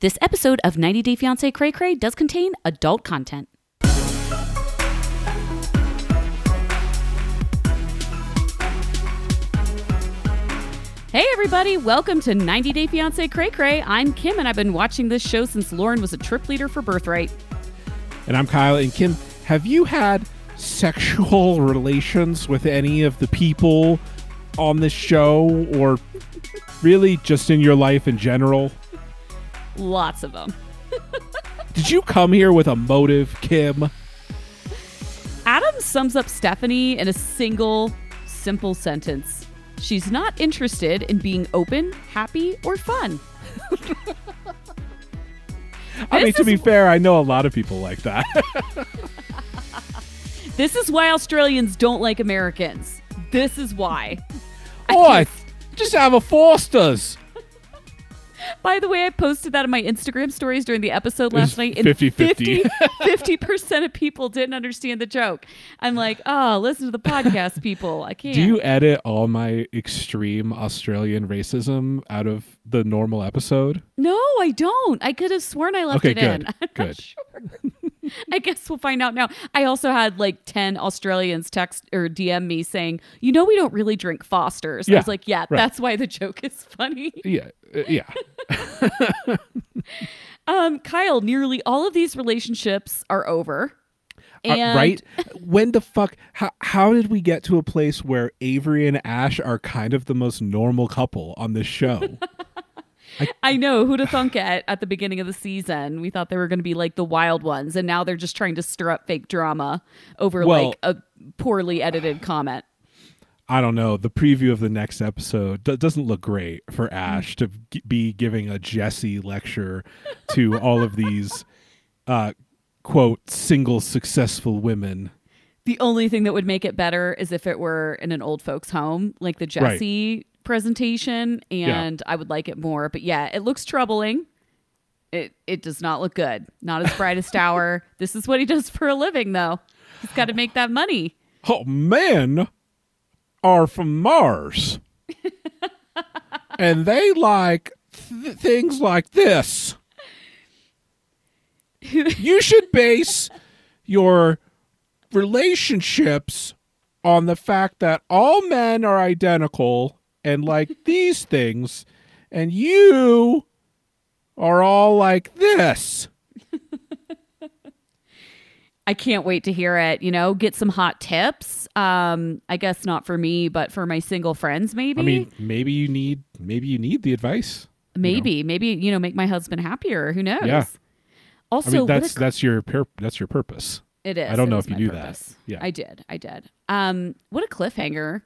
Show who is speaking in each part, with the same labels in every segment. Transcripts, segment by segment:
Speaker 1: This episode of 90 Day Fiancé Cray Cray does contain adult content. Hey everybody, welcome to 90 Day Fiancé Cray Cray. I'm Kim and I've been watching this show since Lauren was a trip leader for Birthright.
Speaker 2: And I'm Kyle. And Kim, have you had sexual relations with any of the people on this show or really just in your life in general?
Speaker 1: Lots of them.
Speaker 2: Did you come here with a motive, Kim?
Speaker 1: Adam sums up Stephanie in a single, simple sentence. She's not interested in being open, happy, or fun.
Speaker 2: I mean, to be fair, I know a lot of people like that.
Speaker 1: This is why Australians don't like Americans. This is why.
Speaker 2: oh, just have a Foster's.
Speaker 1: By the way, I posted that in my Instagram stories during the episode last night. and
Speaker 2: 50-50.
Speaker 1: 50 percent of people didn't understand the joke. I'm like, oh, listen to the podcast, people. I can't.
Speaker 2: Do you edit all my extreme Australian racism out of the normal episode?
Speaker 1: No, I don't. I could have sworn I left
Speaker 2: Okay,
Speaker 1: it in.
Speaker 2: good,
Speaker 1: I'm not
Speaker 2: good.
Speaker 1: sure. I guess we'll find out now. I also had like 10 Australians text or DM me saying, you know, we don't really drink Foster's. I was like, yeah,
Speaker 2: right.
Speaker 1: that's why the joke is funny.
Speaker 2: Yeah, uh, yeah.
Speaker 1: Um, Kyle, nearly all of these relationships are over.
Speaker 2: Uh, right? When the fuck? How, how did we get to a place where Avery and Ash are kind of the most normal couple on this show?
Speaker 1: I know who to thunk at at the beginning of the season. We thought they were going to be like the wild ones, and now they're just trying to stir up fake drama over
Speaker 2: Well-
Speaker 1: like a poorly edited comment.
Speaker 2: I don't know. The preview of the next episode d- doesn't look great for. Ash to g- be giving a Jesse lecture to all of these, uh, quote, single successful women.
Speaker 1: The only thing that would make it better is if it were in an old folks' home, like the Jesse presentation, and I would like it more. But yeah, it looks troubling. It it does not look good. Not his brightest hour. This is what he does for a living, though. He's got to make that money.
Speaker 2: Oh, men are from Mars. and they like th- things like this. you should base your relationships on the fact that all men are identical and like these things, and you are all like this.
Speaker 1: I can't wait to hear it. You know, get some hot tips. Um, I guess not for me, but for my single friends, maybe.
Speaker 2: I mean, maybe you need maybe you need the advice.
Speaker 1: maybe, maybe you know, make my husband happier. Who knows?
Speaker 2: Yeah.
Speaker 1: Also,
Speaker 2: I mean,
Speaker 1: what a
Speaker 2: that's that's your pur- that's your purpose.
Speaker 1: It is.
Speaker 2: I don't
Speaker 1: It
Speaker 2: know if you knew that. Yeah.
Speaker 1: I did. I did. Um, what a cliffhanger.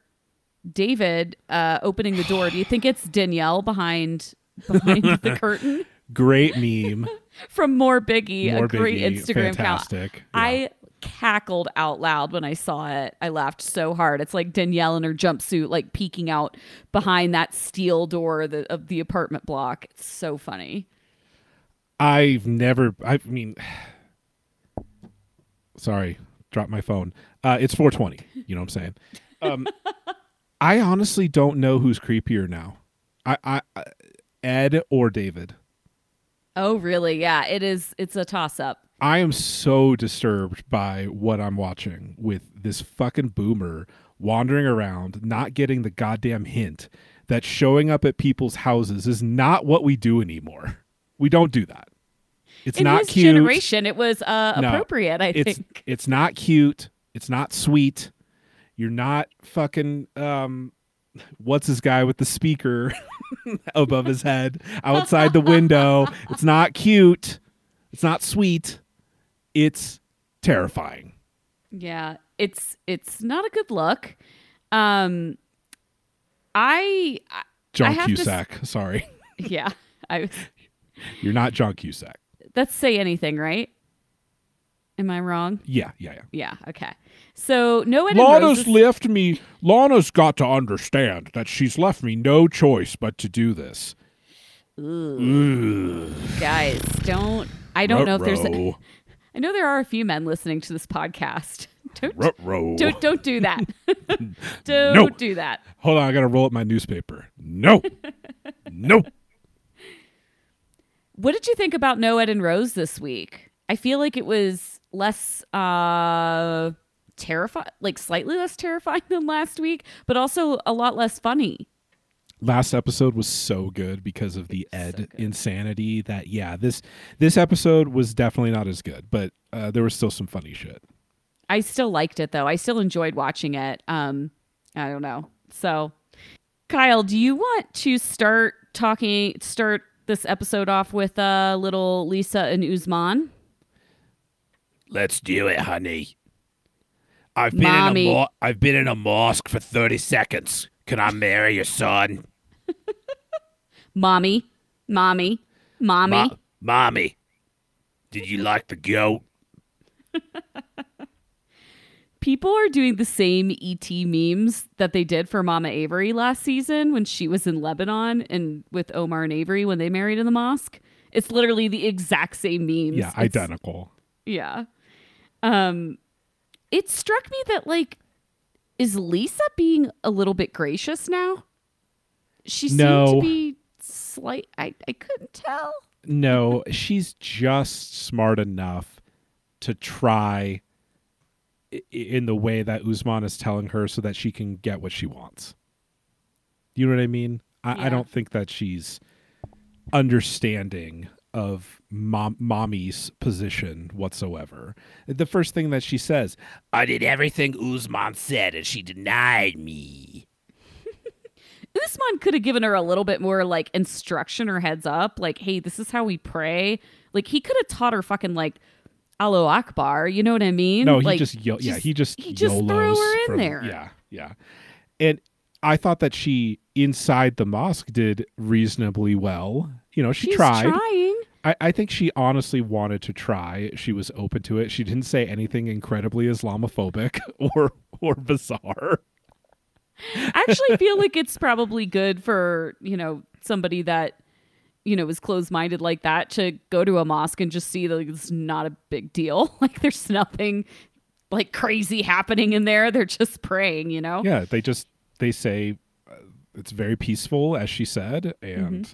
Speaker 1: David uh, opening the door. Do you think it's Danielle behind behind the curtain
Speaker 2: Great meme.
Speaker 1: from More Biggie,
Speaker 2: More
Speaker 1: a great
Speaker 2: Biggie,
Speaker 1: Instagram account?
Speaker 2: fantastic. Yeah.
Speaker 1: I cackled out loud when I saw it. I laughed so hard. It's like Danielle in her jumpsuit, like peeking out behind that steel door of the, of the apartment block. It's so funny.
Speaker 2: I've never. I mean, sorry, dropped my phone. Uh, it's 420. You know what I'm saying? Um, I honestly don't know who's creepier now. I, I, I Ed or David.
Speaker 1: Oh, really? Yeah, it is. It's a toss up.
Speaker 2: I am so disturbed by what I'm watching with this fucking boomer wandering around, not getting the goddamn hint that showing up at people's houses is not what we do anymore. We don't do that. It's
Speaker 1: In
Speaker 2: not
Speaker 1: his
Speaker 2: cute.
Speaker 1: generation, it was uh,
Speaker 2: No,
Speaker 1: appropriate. I
Speaker 2: it's
Speaker 1: think.
Speaker 2: it's not cute. It's not sweet. You're not fucking um what's this guy with the speaker above his head outside the window. It's not cute. It's not sweet. It's terrifying.
Speaker 1: Yeah, it's it's not a good look. Um, I, I
Speaker 2: John
Speaker 1: have to s-
Speaker 2: Cusack. Sorry.
Speaker 1: yeah, I
Speaker 2: You're not John Cusack.
Speaker 1: that's say anything, right? Am I wrong?
Speaker 2: Yeah, yeah, yeah.
Speaker 1: Yeah. Okay. So no Ed and
Speaker 2: Lana's
Speaker 1: Roses-
Speaker 2: left me. Lana's got to understand that she's left me no choice but to do this. Ooh.
Speaker 1: guys. Don't. I don't know if there's.
Speaker 2: Ruh-roh.
Speaker 1: I know there are a few men listening to this podcast. Don't
Speaker 2: Ruh-roh.
Speaker 1: don't don't do that. don't
Speaker 2: No.
Speaker 1: do that.
Speaker 2: Hold on, I gotta roll up my newspaper. No, no.
Speaker 1: What did you think about No Ed and Rose this week? I feel like it was less uh terrifying, like slightly less terrifying than last week, but also a lot less funny.
Speaker 2: Last episode was so good because of the Ed so insanity that yeah, this this episode was definitely not as good, but uh, there was still some funny shit.
Speaker 1: I still liked it though. I still enjoyed watching it. Um I don't know. So Kyle, do you want to start talking start this episode off with a uh, little Lisa and Usman?
Speaker 3: Let's do it, honey. I've been Mommy. in a mo- I've been in a mosque for 30 seconds. Can I marry your son?
Speaker 1: mommy, mommy, mommy, Mo-
Speaker 3: mommy. Did you like the goat?
Speaker 1: People are doing the same ET memes that they did for Mama Avery last season when she was in Lebanon and with Omar and Avery when they married in the mosque. It's literally the exact same memes.
Speaker 2: Yeah,
Speaker 1: it's,
Speaker 2: identical.
Speaker 1: Yeah. Um it struck me that like is Lisa being a little bit gracious now? She seemed no. to be slight I, I couldn't tell.
Speaker 2: No, she's just smart enough to try in the way that Usman is telling her so that she can get what she wants. You know what I mean? I, yeah. I don't think that she's understanding of mom, mommy's position whatsoever. The first thing that she says,
Speaker 3: I did everything Usman said and she denied me.
Speaker 1: Usman could have given her a little bit more like instruction or heads up, like, hey, this is how we pray. Like he could have taught her fucking like Allahu Akbar. You know what I mean?
Speaker 2: No,
Speaker 1: he
Speaker 2: like, just, yo- yeah, he just
Speaker 1: he just threw her in
Speaker 2: from,
Speaker 1: there.
Speaker 2: Yeah, yeah. And I thought that she inside the mosque did reasonably well. You know, she
Speaker 1: She's
Speaker 2: tried.
Speaker 1: Trying.
Speaker 2: I, I think she honestly wanted to try. She was open to it. She didn't say anything incredibly Islamophobic or or bizarre.
Speaker 1: I actually feel like it's probably good for, you know, somebody that, you know, is closed minded like that to go to a mosque and just see that it's not a big deal. Like there's nothing like crazy happening in there. They're just praying, you know?
Speaker 2: Yeah. They just, they say uh, it's very peaceful, as she said. And. Mm-hmm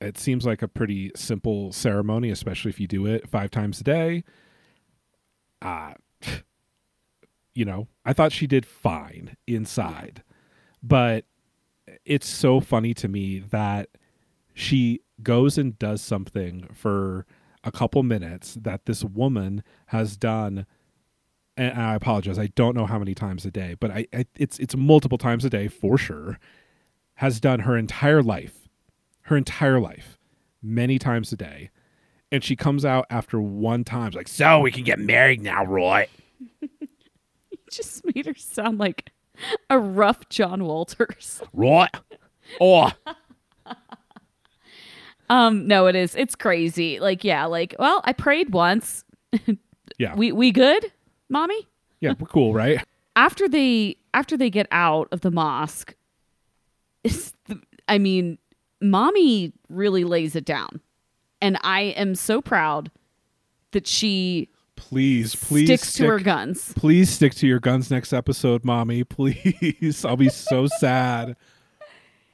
Speaker 2: it seems like a pretty simple ceremony, especially if you do it five times a day. Uh, you know, I thought she did fine inside, but it's so funny to me that she goes and does something for a couple minutes that this woman has done and I apologize. I don't know how many times a day, but I, I, it's it's multiple times a day for sure. Has done her entire life her entire life, many times a day. And she comes out after one time, like,
Speaker 3: so we can get married now, Roy.
Speaker 1: you just made her sound like a rough John Walters.
Speaker 3: Roy. Oh.
Speaker 1: um, no, it is. It's crazy. Like, yeah, like, well, I prayed once.
Speaker 2: yeah.
Speaker 1: We we good, mommy?
Speaker 2: Yeah, we're cool, right?
Speaker 1: After they after they get out of the mosque, the, I mean, mommy really lays it down. And I am so proud that she
Speaker 2: please please
Speaker 1: sticks
Speaker 2: stick,
Speaker 1: to her guns.
Speaker 2: Please stick to your guns next episode, mommy. Please. I'll be so sad.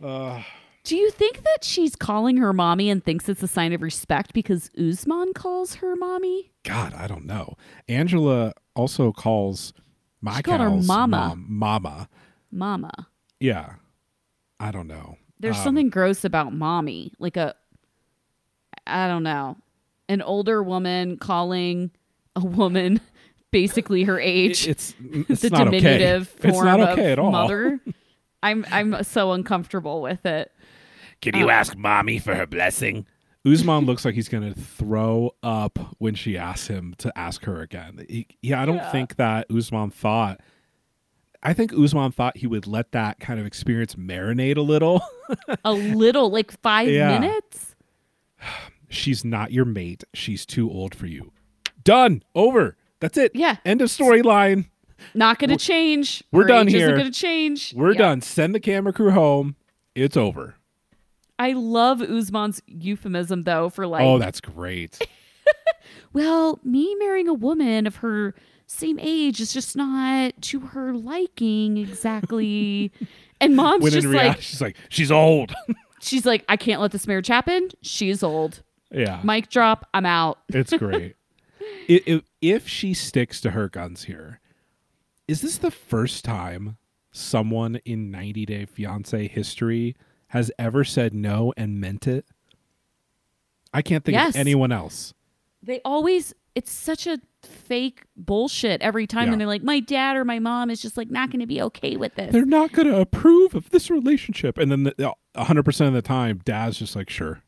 Speaker 2: Uh.
Speaker 1: Do you think that she's calling her mommy and thinks it's a sign of respect because Usman calls her mommy?
Speaker 2: God, I don't know. Angela also calls my
Speaker 1: she called her mama.
Speaker 2: Mom, mama.
Speaker 1: Mama.
Speaker 2: Yeah. I don't know.
Speaker 1: There's um, something gross about mommy, like a, I don't know, an older woman calling a woman basically her age.
Speaker 2: It's it's the not diminutive
Speaker 1: okay. form
Speaker 2: it's not okay
Speaker 1: of
Speaker 2: at all.
Speaker 1: mother. I'm I'm so uncomfortable with it.
Speaker 3: Can you um, ask mommy for her blessing?
Speaker 2: Usman looks like he's going to throw up when she asks him to ask her again. He, yeah, I don't yeah. think that Usman thought I think Usman thought he would let that kind of experience marinate a little.
Speaker 1: a little, like five yeah. minutes?
Speaker 2: She's not your mate. She's too old for you. Done. Over. That's it.
Speaker 1: Yeah.
Speaker 2: End of storyline.
Speaker 1: Not going to change.
Speaker 2: We're Her done here.
Speaker 1: Isn't going to change.
Speaker 2: We're done. Send the camera crew home. It's over.
Speaker 1: I love Usman's euphemism though for like.
Speaker 2: Oh, that's great.
Speaker 1: well, me marrying a woman of her same age is just not to her liking exactly. and mom's
Speaker 2: when
Speaker 1: just
Speaker 2: reality,
Speaker 1: like,
Speaker 2: she's like, she's old.
Speaker 1: she's like, I can't let this marriage happen. She's old.
Speaker 2: Yeah.
Speaker 1: Mic drop. I'm out.
Speaker 2: It's great. I- if, if she sticks to her guns here, is this the first time someone in 90 Day Fiance history has ever said no and meant it? I can't think
Speaker 1: Yes.
Speaker 2: of anyone else.
Speaker 1: They always. It's such a fake bullshit every time,
Speaker 2: Yeah.
Speaker 1: and they're like, my dad or my mom is just like not going to be okay with this.
Speaker 2: They're not going to approve of this relationship. And then the, 100% of the time, dad's just like, sure.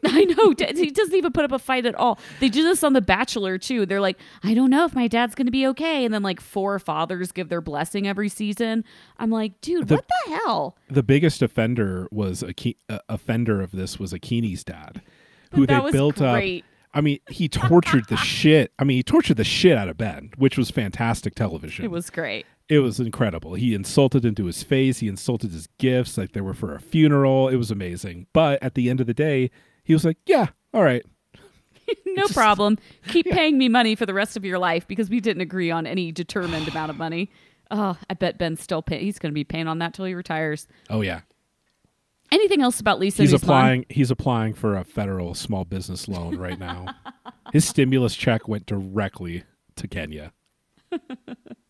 Speaker 1: I know. He doesn't even put up a fight at all. They do this on The Bachelor too. They're like, I don't know if my dad's going to be okay. And then like four fathers give their blessing every season. I'm like, dude,
Speaker 2: The-
Speaker 1: what the hell?
Speaker 2: The biggest offender was a Ke- uh, offender of this was Akinyi's dad, who
Speaker 1: But
Speaker 2: they built
Speaker 1: great.
Speaker 2: up. I mean, he tortured the shit. I mean, he tortured the shit out of Ben, which was fantastic television.
Speaker 1: It was great.
Speaker 2: it was incredible. He insulted into his face. He insulted his gifts like they were for a funeral. It was amazing. But at the end of the day, he was like, "Yeah, all right."
Speaker 1: No problem. Keep paying me money for the rest of your life because we didn't agree on any determined amount of money. Oh, I bet Ben's still paying. He's going to be paying on that till he retires.
Speaker 2: Oh yeah.
Speaker 1: Anything else about Lisa?
Speaker 2: He's applying. He's applying for a federal small business loan right now. his stimulus check went directly to Kenya.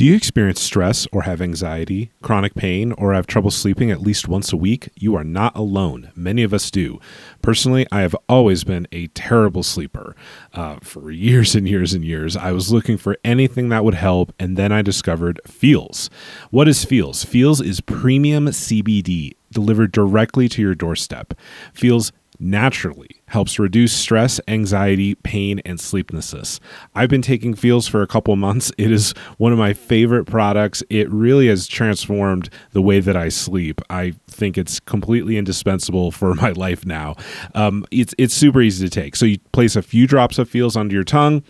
Speaker 2: Do you experience stress or have anxiety, chronic pain, or have trouble sleeping at least once a week? You are not alone. Many of us do. Personally, I have always been a terrible sleeper. Uh, for years and years and years, I was looking for anything that would help, and then I discovered Feals. What is Feals? Feals is premium CBD delivered directly to your doorstep. Feals naturally helps reduce stress, anxiety, pain, and sleeplessness. I've been taking Feals for a couple months. It is one of my favorite products. It really has transformed the way that I sleep. I think it's completely indispensable for my life now. Um, it's it's super easy to take. So you place a few drops of Feals under your tongue.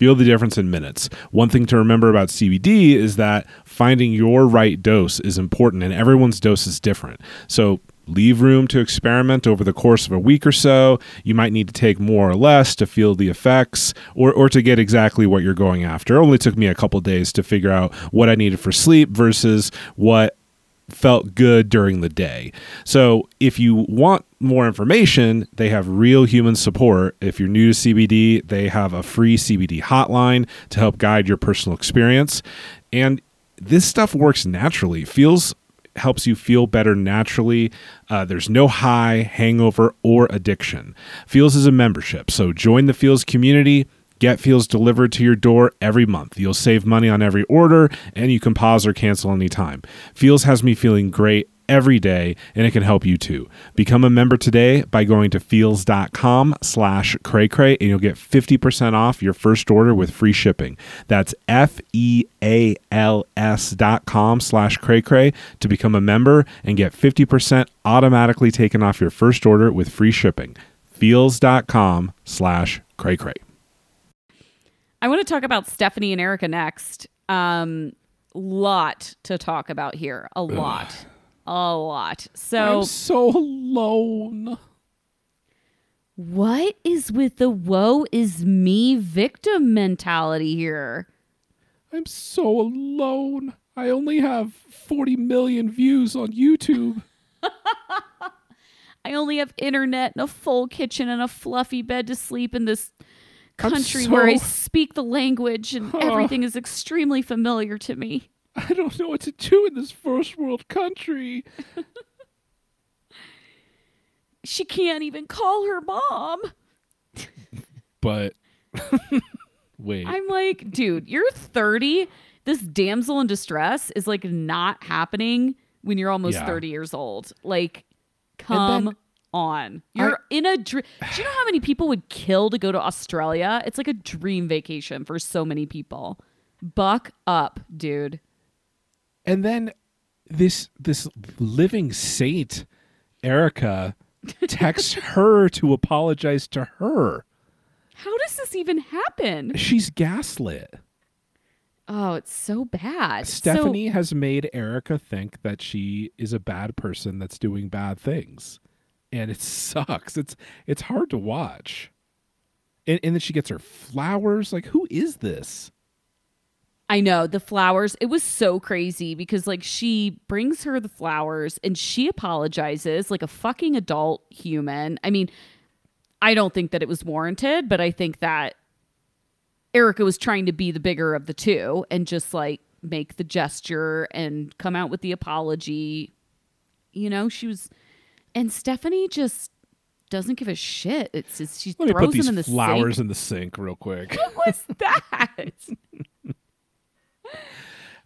Speaker 2: Feel the difference in minutes. One thing to remember about CBD is that finding your right dose is important, and everyone's dose is different. So leave room to experiment over the course of a week or so. You might need to take more or less to feel the effects or, or to get exactly what you're going after. It only took me a couple days to figure out what I needed for sleep versus what felt good during the day. So, if you want more information, they have real human support. If you're new to CBD, they have a free CBD hotline to help guide your personal experience. And this stuff works naturally. Feals helps you feel better naturally. Uh, there's no high, hangover, or addiction. Feals is a membership, so join the Feals community. Get Feals delivered to your door every month. You'll save money on every order, and you can pause or cancel anytime. Feals has me feeling great every day, and it can help you too. Become a member today by going to feals.com slash cray and you'll get 50% off your first order with free shipping. That's F-E-A-L-S dot com slash cray to become a member and get 50% automatically taken off your first order with free shipping. Feals.com slash cray
Speaker 1: I want to talk about Stephanie and Erika next. Um, lot to talk about here. A lot. A lot. So,
Speaker 2: I'm so alone.
Speaker 1: what is with the woe is me victim mentality here?
Speaker 2: I'm so alone. I only have 40 million views on YouTube.
Speaker 1: I only have internet and a full kitchen and a fluffy bed to sleep in this country where I speak the language and everything is extremely familiar to me.
Speaker 2: I don't know what to do in this first world country.
Speaker 1: She can't even call her mom.
Speaker 2: But wait.
Speaker 1: I'm like, dude, you're 30. This damsel in distress is like not happening when you're almost
Speaker 2: Yeah.
Speaker 1: 30 years old. Like, come
Speaker 2: then-
Speaker 1: on. You're in a dream. Do you know how many people would kill to go to Australia? It's like a dream vacation for so many people. Buck up, dude.
Speaker 2: And then this this living saint Erika texts her to apologize to her.
Speaker 1: How does this even happen?
Speaker 2: She's gaslit.
Speaker 1: Oh, it's so bad. So-
Speaker 2: Stephanie has made Erika think that she is a bad person that's doing bad things. And it sucks. It's it's hard to watch. And, and then she gets her flowers. Like, who is this?
Speaker 1: I know the flowers. It was so crazy because like she brings her the flowers and she apologizes like a fucking adult human. I mean, I don't think that it was warranted, but I think that Erika was trying to be the bigger of the two and just like make the gesture and come out with the apology. You know, she was, and Stephanie just doesn't give a shit. It's just she
Speaker 2: Let
Speaker 1: throws them in the
Speaker 2: flowers
Speaker 1: sink.
Speaker 2: in the sink real quick.
Speaker 1: What was that?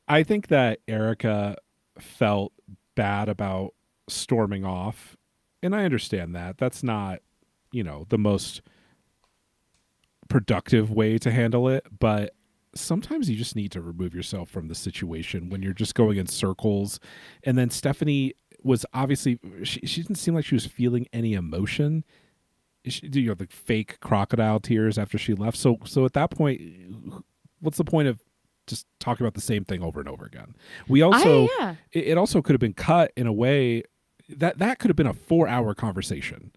Speaker 2: I think that Erika felt bad about storming off, and I understand that. That's not, you know, the most productive way to handle it, but sometimes you just need to remove yourself from the situation when you're just going in circles. And then Stephanie was obviously she, she didn't seem like she was feeling any emotion. She, you know, the fake crocodile tears after she left. So so at that point, what's the point of just talking about the same thing over and over again? We also
Speaker 1: I, yeah.
Speaker 2: it, it also could have been cut in a way that that could have been a four hour conversation,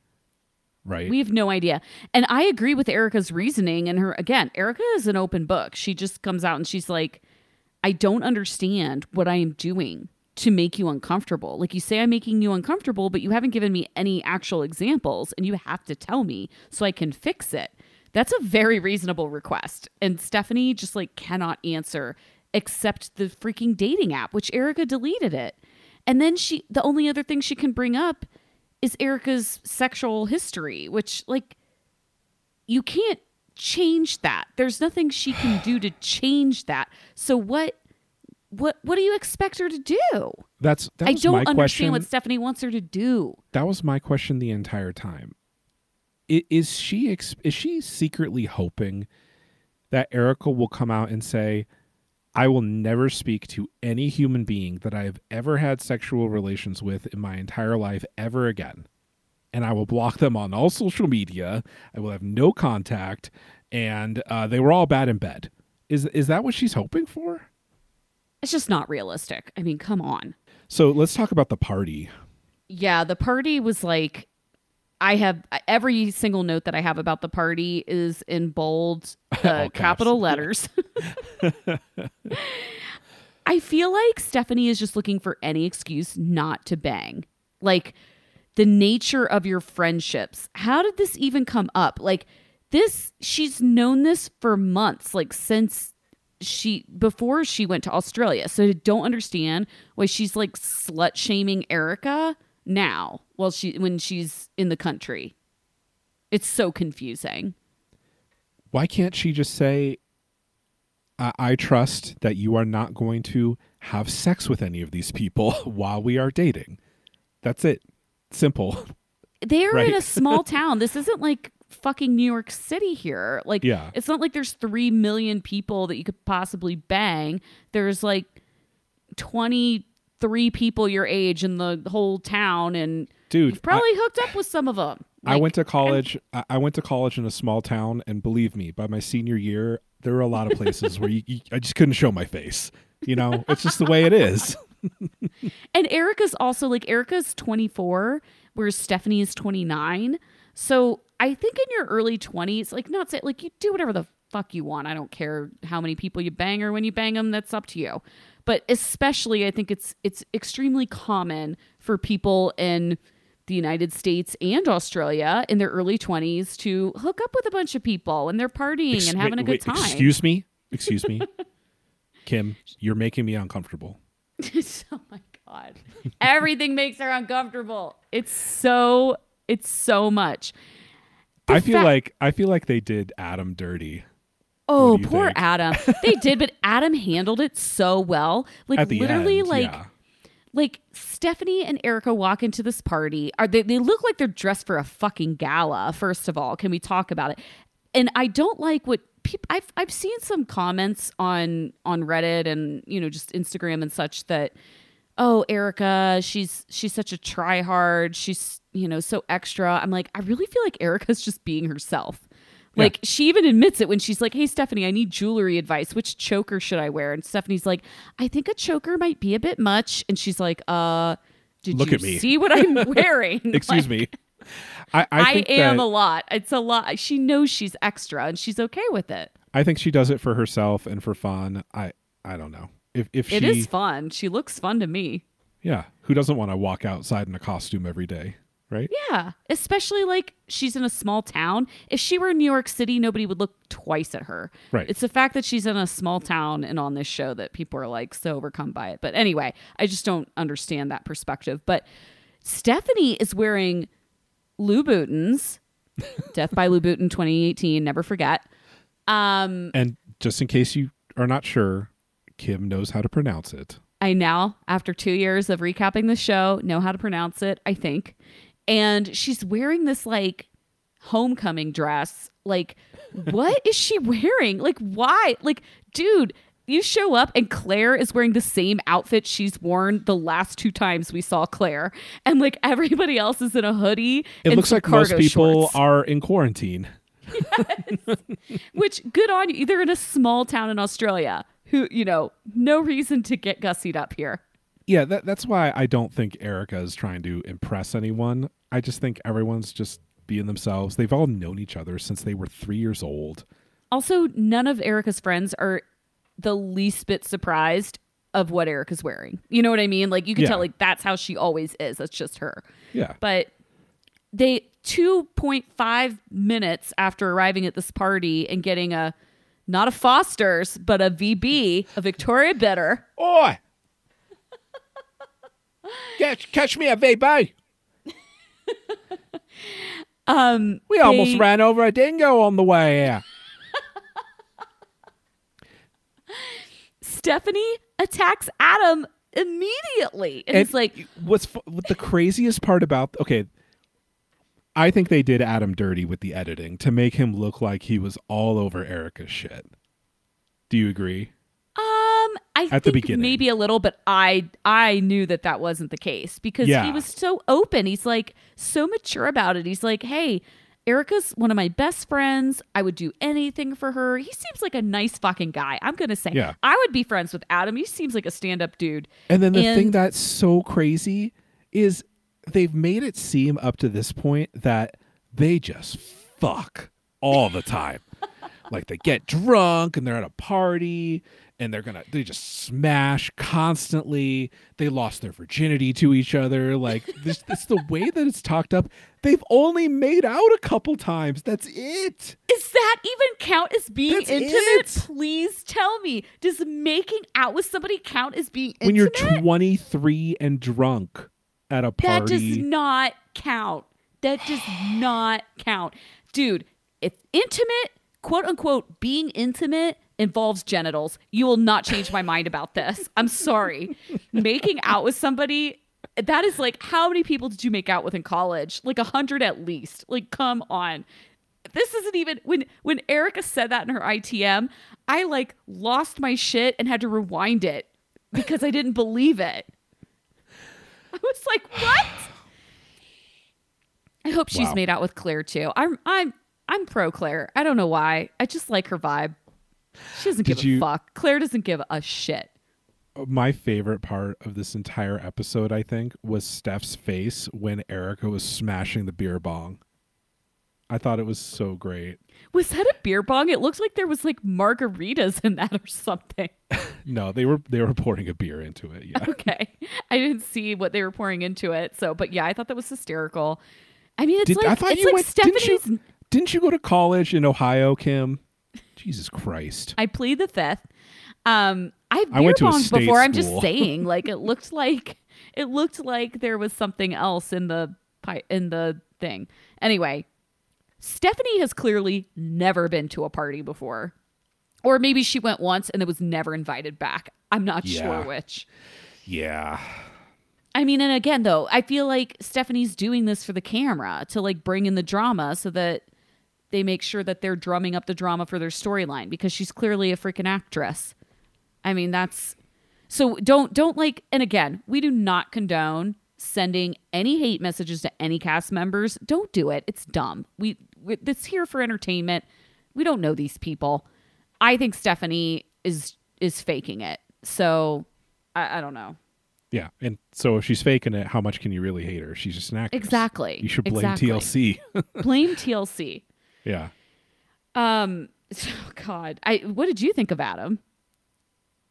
Speaker 2: right?
Speaker 1: We have no idea. And I agree with Erika's reasoning. And her, again, Erika is an open book. She just comes out and she's like, I don't understand what I am doing to make you uncomfortable. Like you say, I'm making you uncomfortable, but you haven't given me any actual examples and you have to tell me so I can fix it. That's a very reasonable request. And Stephanie just like cannot answer except the freaking dating app, which Erika deleted it. And then she, the only other thing she can bring up is Erika's sexual history, which like you can't change that. There's nothing she can do to change that. So what what what do you expect her to do?
Speaker 2: That's that
Speaker 1: I don't
Speaker 2: my
Speaker 1: understand
Speaker 2: question.
Speaker 1: what Stephanie wants her to do.
Speaker 2: that was my question the entire time. Is she is she secretly hoping that Erika will come out and say, "I will never speak to any human being that I have ever had sexual relations with in my entire life ever again, and I will block them on all social media. I will have no contact, and uh, they were all bad in bed." Is is that what she's hoping for?
Speaker 1: It's just not realistic. I mean, come on.
Speaker 2: So let's talk about the party.
Speaker 1: Yeah, the party was like I have every single note that I have about the party is in bold uh, capital letters. I feel like Stephanie is just looking for any excuse not to bang. Like the nature of your friendships. How did this even come up? Like this she's known this for months, like since she before she went to Australia. So I don't understand why she's like slut shaming Erika now while she when she's in the country. It's so confusing.
Speaker 2: why can't she just say I, I trust that you are not going to have sex with any of these people while we are dating that's it simple
Speaker 1: They're in a small town. This isn't like fucking New York City here. Like
Speaker 2: Yeah.
Speaker 1: it's not like there's 3 million people that you could possibly bang. There's like 23 people your age in the whole town and
Speaker 2: dude
Speaker 1: you've probably hooked up with some of them.
Speaker 2: I, I went to college I, I went to college in a small town and believe me by my senior year there were a lot of places where you, you, i just couldn't show my face you know it's just the way it is
Speaker 1: And Erika's also like Erika's 24, whereas Stephanie is 29. So I think in your early 20s, like not say like you do whatever the fuck you want. I don't care how many people you bang or when you bang them. That's up to you. But especially, I think it's it's extremely common for people in the United States and Australia in their early 20s to hook up with a bunch of people and they're partying
Speaker 2: Ex-
Speaker 1: and having
Speaker 2: wait,
Speaker 1: a good
Speaker 2: wait,
Speaker 1: time.
Speaker 2: excuse me? Excuse me? Kim you're making me uncomfortable.
Speaker 1: Oh my god. Everything makes her uncomfortable. It's so it's so much. The
Speaker 2: i feel
Speaker 1: fa-
Speaker 2: like i feel like they did adam dirty
Speaker 1: oh poor
Speaker 2: think?
Speaker 1: adam. They did but adam handled it so well. Like literally
Speaker 2: end,
Speaker 1: like
Speaker 2: yeah.
Speaker 1: like stephanie and erika walk into this party. Are they they look like they're dressed for a fucking gala first of all. Can we talk about it? And i don't like what people i've i've seen some comments on on reddit and you know just instagram and such that oh erika she's she's such a try hard she's you know so extra. I'm like i really feel like erika's just being herself
Speaker 2: Yeah.
Speaker 1: like she even admits it when she's like hey stephanie i need jewelry advice. Which choker should i wear? And stephanie's like i think a choker might be a bit much. And she's like uh did
Speaker 2: Look
Speaker 1: you
Speaker 2: at me.
Speaker 1: see what i'm wearing?
Speaker 2: Excuse
Speaker 1: Like,
Speaker 2: me I, I,
Speaker 1: I, am
Speaker 2: that,
Speaker 1: a lot. It's a lot. She knows she's extra and she's okay with it.
Speaker 2: I think she does it for herself and for fun. I I don't know. If if she,
Speaker 1: It is fun. She looks fun to me.
Speaker 2: Yeah. Who doesn't want to walk outside in a costume every day right?
Speaker 1: Yeah, especially like she's in a small town. If she were in New York City, nobody would look twice at her.
Speaker 2: Right.
Speaker 1: It's the fact that she's in a small town and on this show that people are like so overcome by it. But anyway, I just don't understand that perspective. But Stephanie is wearing Louboutins, Death by Louboutin 2018, never forget. Um,
Speaker 2: And just in case you are not sure, Kim knows how to pronounce it.
Speaker 1: I now, after two years of recapping the show, know how to pronounce it, I think. And she's wearing this like homecoming dress. Like, what is she wearing? Like, why? Like, dude, you show up and Claire is wearing the same outfit she's worn the last two times we saw Claire. And like everybody else is in a hoodie.
Speaker 2: It
Speaker 1: and
Speaker 2: looks like most people
Speaker 1: shorts.
Speaker 2: are in quarantine.
Speaker 1: Which good on you. They're in a small town in Australia. Who, you know, no reason to get gussied up here.
Speaker 2: Yeah, that, that's why I don't think Erika is trying to impress anyone. I just think everyone's just being themselves. They've all known each other since they were three years old.
Speaker 1: Also, none of Erika's friends are the least bit surprised of what Erika's wearing. You know what I mean? Like you can
Speaker 2: Yeah.
Speaker 1: tell like that's how she always is. That's just her.
Speaker 2: Yeah.
Speaker 1: But they 2.5 minutes after arriving at this party and getting a not a Foster's, but a VB, a Victoria Bitter.
Speaker 3: Oi! catch, catch me a VB.
Speaker 1: Um
Speaker 3: We almost
Speaker 1: they-
Speaker 3: ran over a dingo on the way here.
Speaker 1: Stephanie attacks Adam immediately. And, it's like
Speaker 2: what's what the craziest part about okay i think they did adam dirty with the editing to make him look like he was all over erika's shit do you agree
Speaker 1: I
Speaker 2: At the
Speaker 1: think
Speaker 2: beginning.
Speaker 1: maybe a little, but I I knew that that wasn't the case because
Speaker 2: Yeah.
Speaker 1: he was so open. He's like so mature about it. He's like, "Hey, Erika's one of my best friends. I would do anything for her. He seems like a nice fucking guy. I'm gonna say,
Speaker 2: Yeah.
Speaker 1: I would be friends with Adam. He seems like a stand up dude.
Speaker 2: and then the thing that's so crazy is they've made it seem up to this point that they just fuck all the time like they get drunk and they're at a party and they're gonna they just smash constantly they lost their virginity to each other like this this the way that it's talked up they've only made out a couple times that's it
Speaker 1: Is that even count as being
Speaker 2: That's
Speaker 1: intimate?
Speaker 2: it.
Speaker 1: Please tell me. Does making out with somebody count as being intimate?
Speaker 2: when you're 23 and drunk at a party.
Speaker 1: That does not count. That does not count. Dude, if intimate, quote unquote, being intimate involves genitals, you will not change my mind about this. I'm sorry. Making out with somebody, that is like, how many people did you make out with in college? Like a hundred at least. Like, come on. This isn't even when when Erika said that in her ITM, I like lost my shit and had to rewind it because I didn't believe it. I was like, what? I hope she's
Speaker 2: Wow.
Speaker 1: made out with Claire too. I'm I'm I'm pro Claire. I don't know why. I just like her vibe. She doesn't
Speaker 2: Did
Speaker 1: give
Speaker 2: you-
Speaker 1: a fuck. Claire doesn't give a shit.
Speaker 2: my favorite part of this entire episode, I think, was Steph's face when Erika was smashing the beer bong. I thought it was so great.
Speaker 1: Was that a beer bong? It looked like there was like margaritas in that or something.
Speaker 2: No, they were they were pouring a beer into it. Yeah.
Speaker 1: Okay. I didn't see what they were pouring into it. So, but yeah, I thought that was hysterical. I mean, it's
Speaker 2: Did,
Speaker 1: like
Speaker 2: I thought
Speaker 1: it's
Speaker 2: you
Speaker 1: like
Speaker 2: went didn't
Speaker 1: Stephanie's
Speaker 2: you, didn't you go to college in Ohio, Kim? Jesus Christ.
Speaker 1: I plead the fifth. Um, I've
Speaker 2: I
Speaker 1: beer
Speaker 2: went to a
Speaker 1: bonged
Speaker 2: state
Speaker 1: before. I'm just saying, like it looked like it looked like there was something else in the pi- in the thing. Anyway, Stephanie has clearly never been to a party before, or maybe she went once and it was never invited back. I'm not
Speaker 2: Yeah.
Speaker 1: sure which.
Speaker 2: Yeah.
Speaker 1: I mean, and again, though, I feel like Stephanie's doing this for the camera to like bring in the drama so that they make sure that they're drumming up the drama for their storyline because she's clearly a freaking actress. I mean, that's so don't don't like and again, we do not condone sending any hate messages to any cast members. Don't do it. It's dumb. We, we it's here for entertainment. We don't know these people. I think Stephanie is is faking it. So I, I don't know.
Speaker 2: Yeah. And so if she's faking it, how much can you really hate her? She's just an actress.
Speaker 1: Exactly.
Speaker 2: You should blame
Speaker 1: Exactly.
Speaker 2: TLC.
Speaker 1: Blame TLC.
Speaker 2: Yeah.
Speaker 1: Um, oh God, I what did you think of Adam?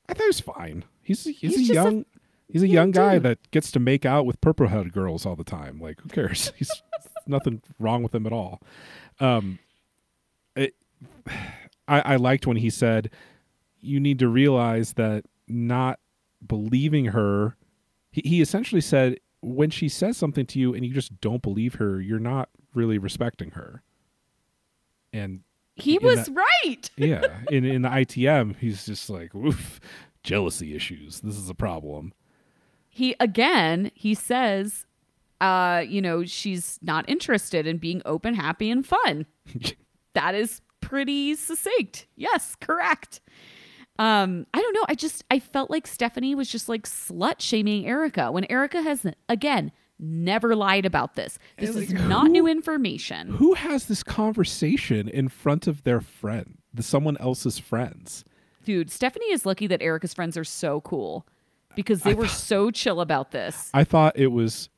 Speaker 2: I thought it was fine. He's he's,
Speaker 1: He's
Speaker 2: a
Speaker 1: just a-
Speaker 2: young He's a young guy that gets to make out with purple head girls all the time. Like, who cares? He's nothing wrong with him at all. Um, it, I, I liked when he said, "You need to realize that not believing her." He, he essentially said, "When she says something to you and you just don't believe her, you're not really respecting her." And
Speaker 1: he was
Speaker 2: that-
Speaker 1: right.
Speaker 2: yeah, in in the ITM, he's just like, "Oof, jealousy issues. This is a problem."
Speaker 1: He again, he says, uh, you know, she's not interested in being open, happy, and fun. that is pretty succinct. Yes, correct. Um, I don't know. I just I felt like Stephanie was just like slut shaming Erika when Erika has again never lied about this. This
Speaker 2: And,
Speaker 1: is not
Speaker 2: who-
Speaker 1: new information.
Speaker 2: Who has this conversation in front of their friend, the someone else's friends?
Speaker 1: Dude, Stephanie is lucky that Erika's friends are so cool because they were so chill about this.
Speaker 2: I thought it was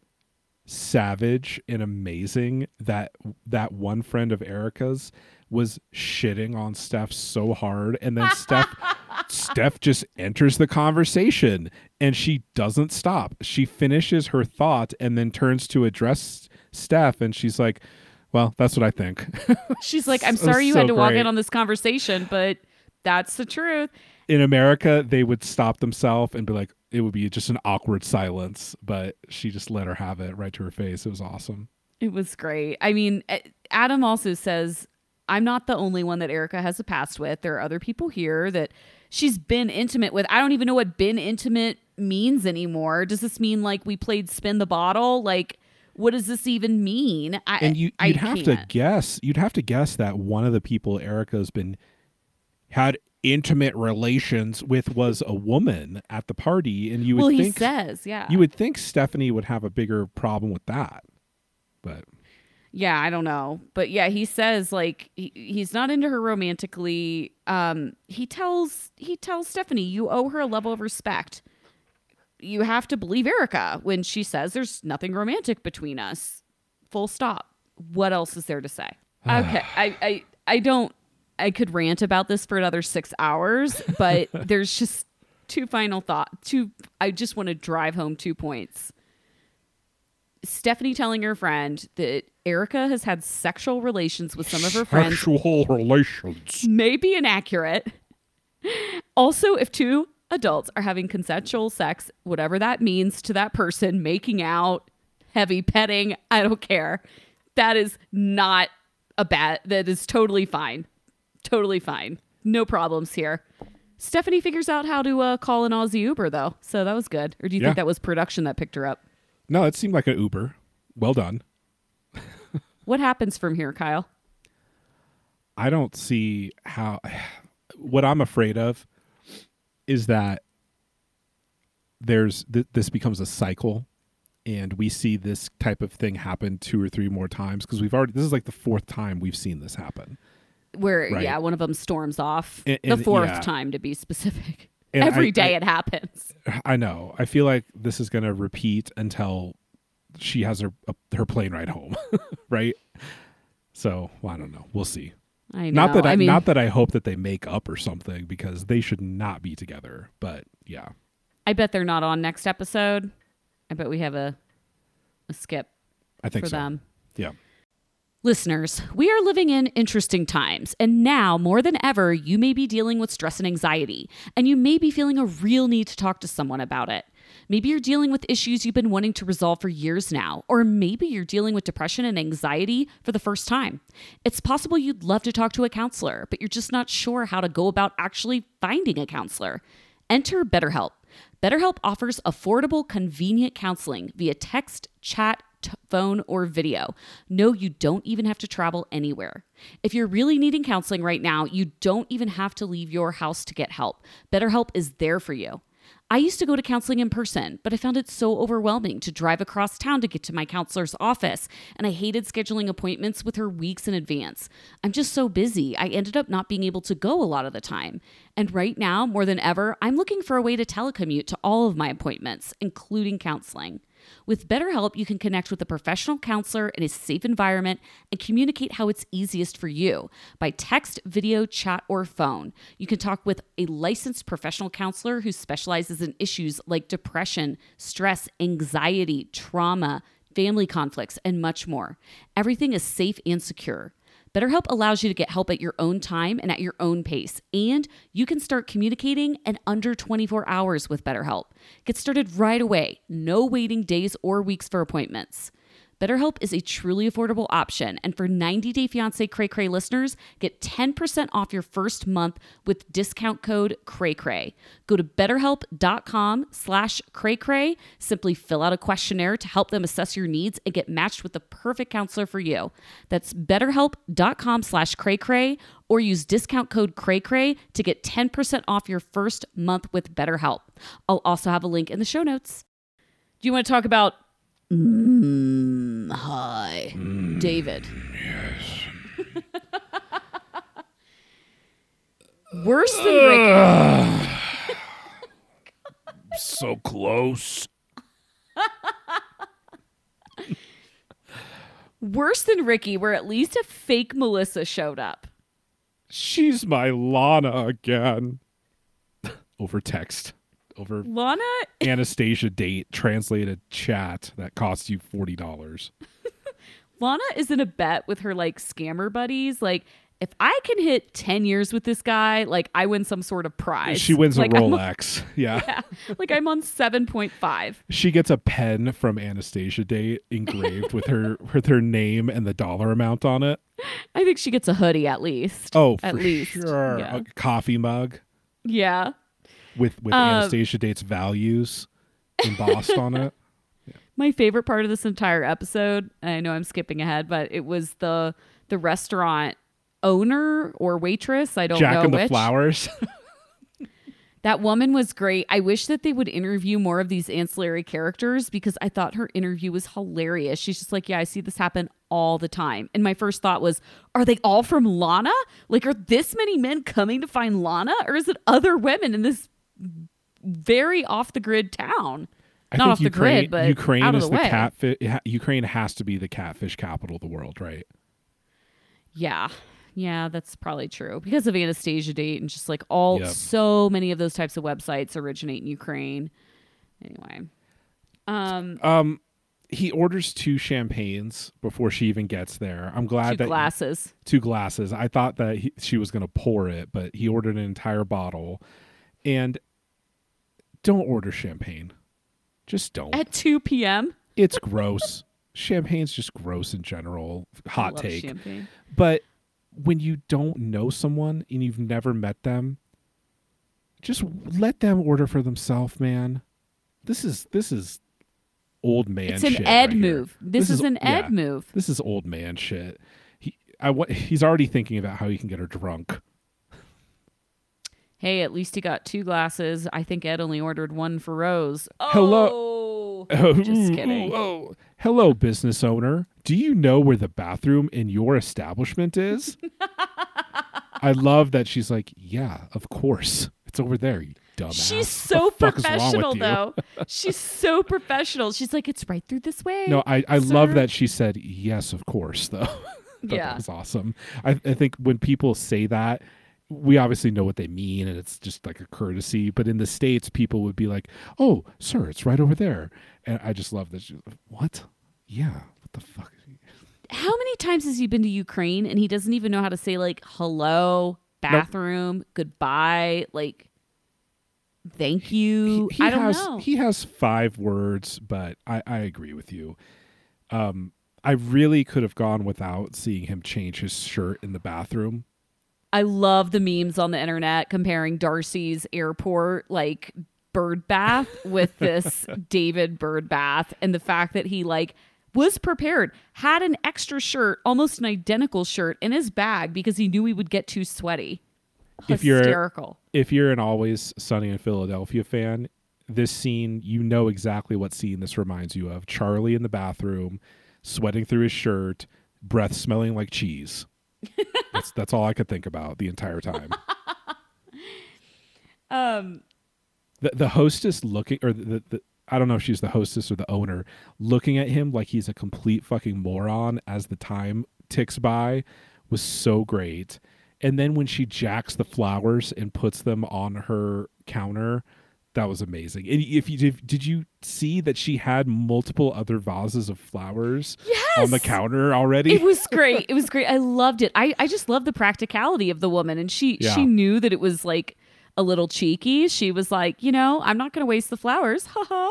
Speaker 2: savage and amazing that that one friend of Erika's was shitting on Steph so hard and then Steph Steph just enters the conversation and she doesn't stop. She finishes her thought and then turns to address Steph and she's like, "Well, that's what I think."
Speaker 1: She's like, I'm
Speaker 2: So-
Speaker 1: sorry you
Speaker 2: so
Speaker 1: had to walk in on this conversation, but that's the truth.
Speaker 2: in America, they would stop themselves and be like, it would be just an awkward silence, but she just let her have it right to her face. It was awesome.
Speaker 1: It was great. I mean, Adam also says, I'm not the only one that Erika has a past with. There are other people here that she's been intimate with. I don't even know what been intimate means anymore. Does this mean like we played spin the bottle? Like, what does this even mean? I,
Speaker 2: And you, you'd have to
Speaker 1: can't.
Speaker 2: guess, you'd have to guess that one of the people Erika's been had intimate relations with was a woman at the party, and you would
Speaker 1: Well, he
Speaker 2: think
Speaker 1: says, yeah.
Speaker 2: you would think Stephanie would have a bigger problem with that, but
Speaker 1: yeah i don't know. But yeah he says like he, he's not into her romantically. Um he tells he tells stephanie you owe her a level of respect. You have to believe erika when she says there's nothing romantic between us. Full stop. What else is there to say? Okay i i i don't i could rant about this for another six hours but there's just two final thought two i just want to drive home two points Stephanie telling her friend that Erika has had sexual relations with some of her friends
Speaker 2: sexual relations.
Speaker 1: may be inaccurate. Also, if two adults are having consensual sex, whatever that means to that person, making out, heavy petting, I don't care. That is not a bad, that is totally fine. Totally fine. No problems here. Stephanie figures out how to uh, call an Aussie Uber, though. So that was good. Or do you
Speaker 2: Yeah.
Speaker 1: think that was production that picked her up?
Speaker 2: No, it seemed like an Uber. Well done.
Speaker 1: What happens from here, Kyle?
Speaker 2: I don't see how. What I'm afraid of is that there's th- this becomes a cycle, and we see this type of thing happen two or three more times because we've already. This is like the fourth time we've seen this happen.
Speaker 1: where
Speaker 2: Right.
Speaker 1: yeah one of them storms off
Speaker 2: And-
Speaker 1: the fourth
Speaker 2: yeah.
Speaker 1: time to be specific
Speaker 2: And
Speaker 1: Every
Speaker 2: I-
Speaker 1: day
Speaker 2: I-
Speaker 1: it happens
Speaker 2: I know. I feel like this is going to repeat until she has her uh, her plane ride home, right? So well, I don't know. We'll see.
Speaker 1: i know
Speaker 2: Not that I,
Speaker 1: I mean
Speaker 2: not that I hope that they make up or something because they should not be together. But yeah,
Speaker 1: i bet they're not on next episode i bet we have a a skip
Speaker 2: I think
Speaker 1: for
Speaker 2: so.
Speaker 1: them
Speaker 2: Yeah.
Speaker 1: Listeners, we are living in interesting times, and now more than ever, you may be dealing with stress and anxiety, and you may be feeling a real need to talk to someone about it. Maybe you're dealing with issues you've been wanting to resolve for years now, or maybe you're dealing with depression and anxiety for the first time. It's possible you'd love to talk to a counselor, but you're just not sure how to go about actually finding a counselor. Enter BetterHelp. BetterHelp offers affordable, convenient counseling via text, chat, t- phone, or video. No, you don't even have to travel anywhere. If you're really needing counseling right now, you don't even have to leave your house to get help. BetterHelp is there for you. I used to go to counseling in person, but I found it so overwhelming to drive across town to get to my counselor's office, and I hated scheduling appointments with her weeks in advance. I'm just so busy, I ended up not being able to go a lot of the time. And right now, more than ever, I'm looking for a way to telecommute to all of my appointments, including counseling. With BetterHelp, you can connect with a professional counselor in a safe environment and communicate how it's easiest for you by text, video, chat, or phone. You can talk with a licensed professional counselor who specializes in issues like depression, stress, anxiety, trauma, family conflicts, and much more. Everything is safe and secure. BetterHelp allows you to get help at your own time and at your own pace, and you can start communicating in under 24 hours with BetterHelp. Get started right away, no waiting days or weeks for appointments. BetterHelp is a truly affordable option, and for 90 Day Fiancé Cray Cray listeners, get 10% off your first month with discount code CRAYCRAY. Go to betterhelp.com slash CrayCray. Simply fill out a questionnaire to help them assess your needs and get matched with the perfect counselor for you. That's betterhelp.com slash CrayCray or use discount code CrayCray to get 10% off your first month with BetterHelp. I'll also have a link in the show notes. Do you want to talk about Mm, hi, David. Yes. Worse than Ricky.
Speaker 3: so close.
Speaker 1: Worse than Ricky, where at least a fake Melissa showed up.
Speaker 2: She's my Lana again. Over text over
Speaker 1: Lana
Speaker 2: Anastasia date translated chat that costs you forty dollars.
Speaker 1: Lana is in a bet with her like scammer buddies. Like, if I can hit 10 years with this guy, like I win some sort of prize.
Speaker 2: She wins
Speaker 1: like,
Speaker 2: a Rolex. yeah.
Speaker 1: yeah. Like I'm on 7.5.
Speaker 2: She gets a pen from Anastasia Date engraved with her with her name and the dollar amount on it.
Speaker 1: I think she gets a hoodie at least.
Speaker 2: Oh,
Speaker 1: at least.
Speaker 2: Sure.
Speaker 1: Yeah.
Speaker 2: A coffee mug.
Speaker 1: Yeah
Speaker 2: with with uh, Anastasia Date's values embossed on it.
Speaker 1: Yeah. My favorite part of this entire episode, I know I'm skipping ahead, but it was the the restaurant owner or waitress. I don't know.
Speaker 2: Jack
Speaker 1: know
Speaker 2: and
Speaker 1: which.
Speaker 2: the Flowers.
Speaker 1: that woman was great. I wish that they would interview more of these ancillary characters because I thought her interview was hilarious. She's just like, Yeah, I see this happen all the time. And my first thought was, Are they all from Lana? Like, are this many men coming to find Lana? Or is it other women in this very off the grid town.
Speaker 2: I
Speaker 1: Not
Speaker 2: off
Speaker 1: Ukraine,
Speaker 2: the grid,
Speaker 1: but
Speaker 2: Ukraine
Speaker 1: out
Speaker 2: is
Speaker 1: of the,
Speaker 2: the,
Speaker 1: way.
Speaker 2: catfish. Ukraine has to be the catfish capital of the world, right?
Speaker 1: Yeah. Yeah, that's probably true because of Anastasia Date and just like all
Speaker 2: yep.
Speaker 1: so many of those types of websites originate in Ukraine. Anyway, um,
Speaker 2: um, he orders two champagnes before she even gets there. I'm glad
Speaker 1: two
Speaker 2: that
Speaker 1: glasses,
Speaker 2: two glasses. I thought that he, she was going to pour it, but he ordered an entire bottle. And don't order champagne. Just don't.
Speaker 1: At 2 p.m.
Speaker 2: It's gross. Champagne's just gross in general. Hot take.
Speaker 1: Champagne.
Speaker 2: But when you don't know someone and you've never met them, just let them order for themselves, man. This is this is old man. Shit.
Speaker 1: It's an Ed
Speaker 2: right
Speaker 1: move. This,
Speaker 2: this,
Speaker 1: is,
Speaker 2: is
Speaker 1: an Ed
Speaker 2: yeah,
Speaker 1: move.
Speaker 2: This is old man shit. He, I, he's already thinking about how he can get her drunk
Speaker 1: hey, at least he got two glasses. I think Ed only ordered one for Rose. Oh,
Speaker 2: Hello.
Speaker 1: Just kidding.
Speaker 2: Oh, hello, business owner. Do you know where the bathroom in your establishment is? I love that she's like, yeah, of course. It's over there, you dumbass.
Speaker 1: She's so professional, though. she's so professional. She's like, it's right through this way.
Speaker 2: No, I, I love that she said, yes, of course, though.
Speaker 1: yeah.
Speaker 2: That was awesome. I, I think when people say that, we obviously know what they mean and it's just like a courtesy but in the states people would be like oh sir it's right over there. And i just love this what? Yeah what the fuck
Speaker 1: how many times has he been to ukraine and he doesn't even know how to say like hello bathroom nope. goodbye like thank you.
Speaker 2: he, he
Speaker 1: i don't
Speaker 2: has,
Speaker 1: know.
Speaker 2: he has five words but i i agree with you. Um i really could have gone without seeing him change his shirt in the bathroom
Speaker 1: I love the memes on the internet comparing Darcy's airport like bird bath with this David bird bath and the fact that he like was prepared, had an extra shirt, almost an identical shirt in his bag because he knew he would get too sweaty.
Speaker 2: If
Speaker 1: Hysterical.
Speaker 2: you're if you're an always sunny in Philadelphia fan, this scene, you know exactly what scene this reminds you of. Charlie in the bathroom, sweating through his shirt, breath smelling like cheese that's that's all I could think about the entire time.
Speaker 1: um,
Speaker 2: the the hostess looking or the, the I don't know if she's the hostess or the owner, looking at him like he's a complete fucking moron as the time ticks by was so great. And then when she jacks the flowers and puts them on her counter, that was amazing. And if you did, did you see that she had multiple other vases of flowers
Speaker 1: yes!
Speaker 2: on the counter already?
Speaker 1: It was great. it was great. I loved it. I, I just love the practicality of the woman and she
Speaker 2: Yeah.
Speaker 1: she knew that it was like a little cheeky. She was like, you know, I'm not going to waste the flowers. Ha ha.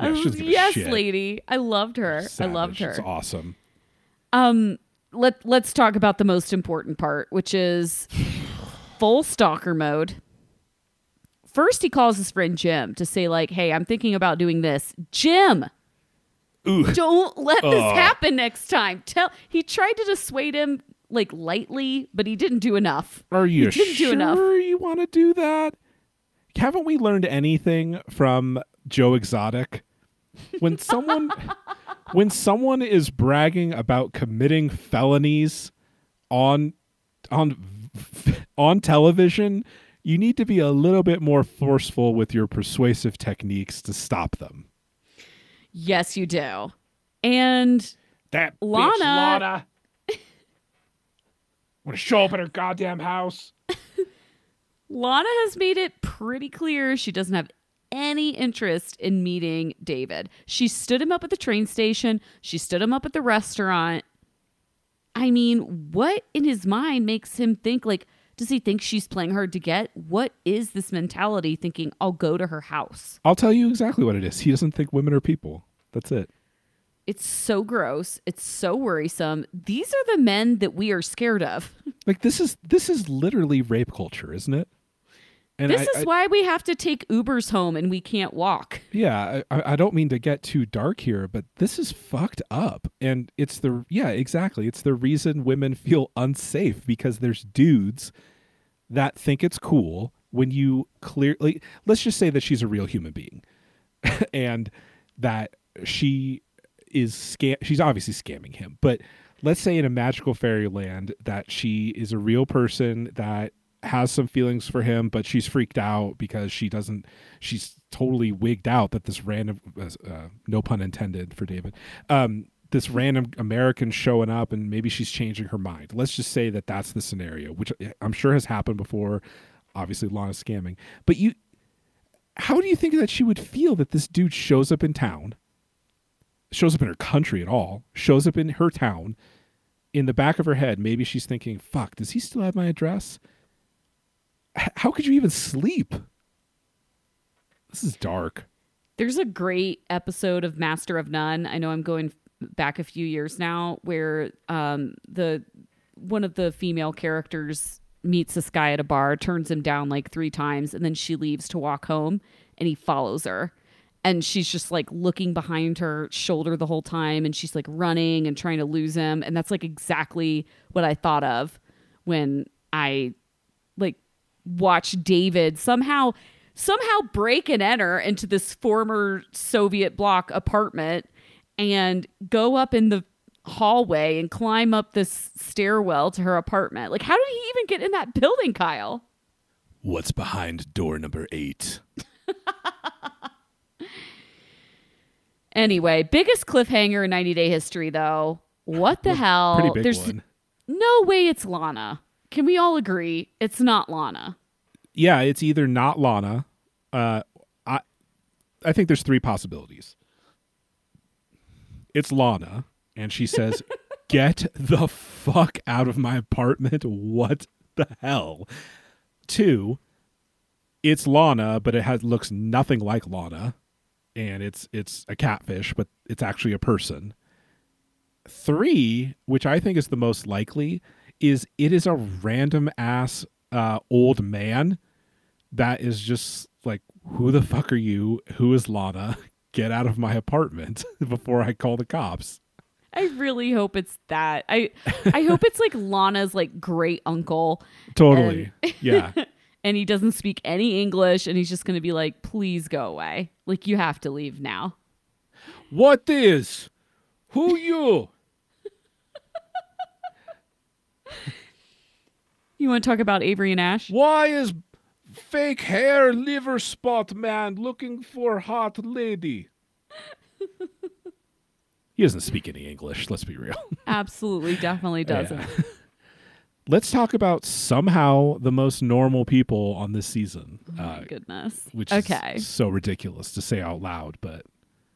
Speaker 2: Yeah, she
Speaker 1: was-
Speaker 2: doesn't give a
Speaker 1: yes,
Speaker 2: shit.
Speaker 1: lady. I loved her. I loved her.
Speaker 2: It's awesome.
Speaker 1: Um, let let's talk about the most important part, which is full stalker mode. First, he calls his friend Jim to say, like, "Hey, I'm thinking about doing this." Jim,
Speaker 2: Ooh.
Speaker 1: don't let this
Speaker 2: Ugh.
Speaker 1: happen next time. Tell. He tried to dissuade him like lightly, but he didn't do enough.
Speaker 2: Are you
Speaker 1: He didn't do
Speaker 2: sure
Speaker 1: enough.
Speaker 2: you want to do that? Haven't we learned anything from Joe Exotic? When someone when someone is bragging about committing felonies on on on television, you need to be a little bit more forceful with your persuasive techniques to stop them.
Speaker 1: Yes, you do. And
Speaker 2: That
Speaker 1: Lana-
Speaker 2: Lana I want to show up at her goddamn house.
Speaker 1: Lana has made it pretty clear she doesn't have any interest in meeting David. She stood him up at the train station, she stood him up at the restaurant. I mean, what in his mind makes him think like does he think she's playing hard to get? What is this mentality thinking I'll go to her house?
Speaker 2: I'll tell you exactly what it is. He doesn't think women are people. That's it.
Speaker 1: It's so gross. It's so worrisome. These are the men that we are scared of.
Speaker 2: Like this is this is literally rape culture, isn't it? And
Speaker 1: this
Speaker 2: I-
Speaker 1: is
Speaker 2: I-
Speaker 1: why we have to take Ubers home and we can't walk.
Speaker 2: yeah, I, I don't mean to get too dark here, but this is fucked up, and it's the yeah exactly. It's the reason women feel unsafe because there's dudes that think it's cool when you clearly let's just say that she's a real human being, and that she is scam. She's obviously scamming him, but let's say in a magical fairyland that she is a real person that has some feelings for him, but she's freaked out because she doesn't. She's totally wigged out that this random, uh, no pun intended for David, um, this random American showing up, and maybe she's changing her mind. Let's just say that that's the scenario, which eh, I'm sure has happened before. Obviously, Lana's scamming, but you. How do you think that she would feel that this dude shows up in town? shows up in her country at all, shows up in her town. In the back of her head, maybe she's thinking, fuck, does he still have my address? How could you even sleep? This is dark.
Speaker 1: There's a great episode of Master of None. I know I'm going back a few years now, where um, the one of the female characters meets this guy at a bar, turns him down like three times, and then she leaves to walk home, and he follows her. And she's just like looking behind her shoulder the whole time, and she's like running and trying to lose him. And that's like exactly what I thought of when I like watched David somehow somehow break and enter into this former Soviet bloc apartment and go up in the hallway and climb up this stairwell to her apartment. Like how did he even get in that building, Kyle?
Speaker 3: What's behind door number eight?
Speaker 1: Anyway, biggest cliffhanger in 90 Day History though. What the hell?
Speaker 2: Pretty big
Speaker 1: There's
Speaker 2: one.
Speaker 1: no way it's Lana. Can we all agree it's not Lana?
Speaker 2: Yeah, it's either not Lana. Uh, I, I think there's three possibilities. It's Lana, and she says, "Get the fuck out of my apartment! What the hell?" Two, it's Lana, but it has looks nothing like Lana, and it's it's a catfish, but it's actually a person. Three, which I think is the most likely, is it is a random ass uh, old man that is just like, who the fuck are you? Who is Lana? Get out of my apartment before I call the cops.
Speaker 1: I really hope it's that. I I hope it's like Lana's like great uncle
Speaker 2: Totally. yeah.
Speaker 1: and he doesn't speak any English and he's just going to be like please go away. Like you have to leave now.
Speaker 2: What is? Who you?
Speaker 1: You want to talk about Avery and Ash?
Speaker 2: Why is fake hair liver spot man looking for hot lady? he doesn't speak any English. Let's be real.
Speaker 1: Absolutely, definitely doesn't.
Speaker 2: Yeah. Let's talk about somehow the most normal people on this season.
Speaker 1: Oh my
Speaker 2: uh,
Speaker 1: goodness.
Speaker 2: which
Speaker 1: okay.
Speaker 2: is so ridiculous to say out loud, but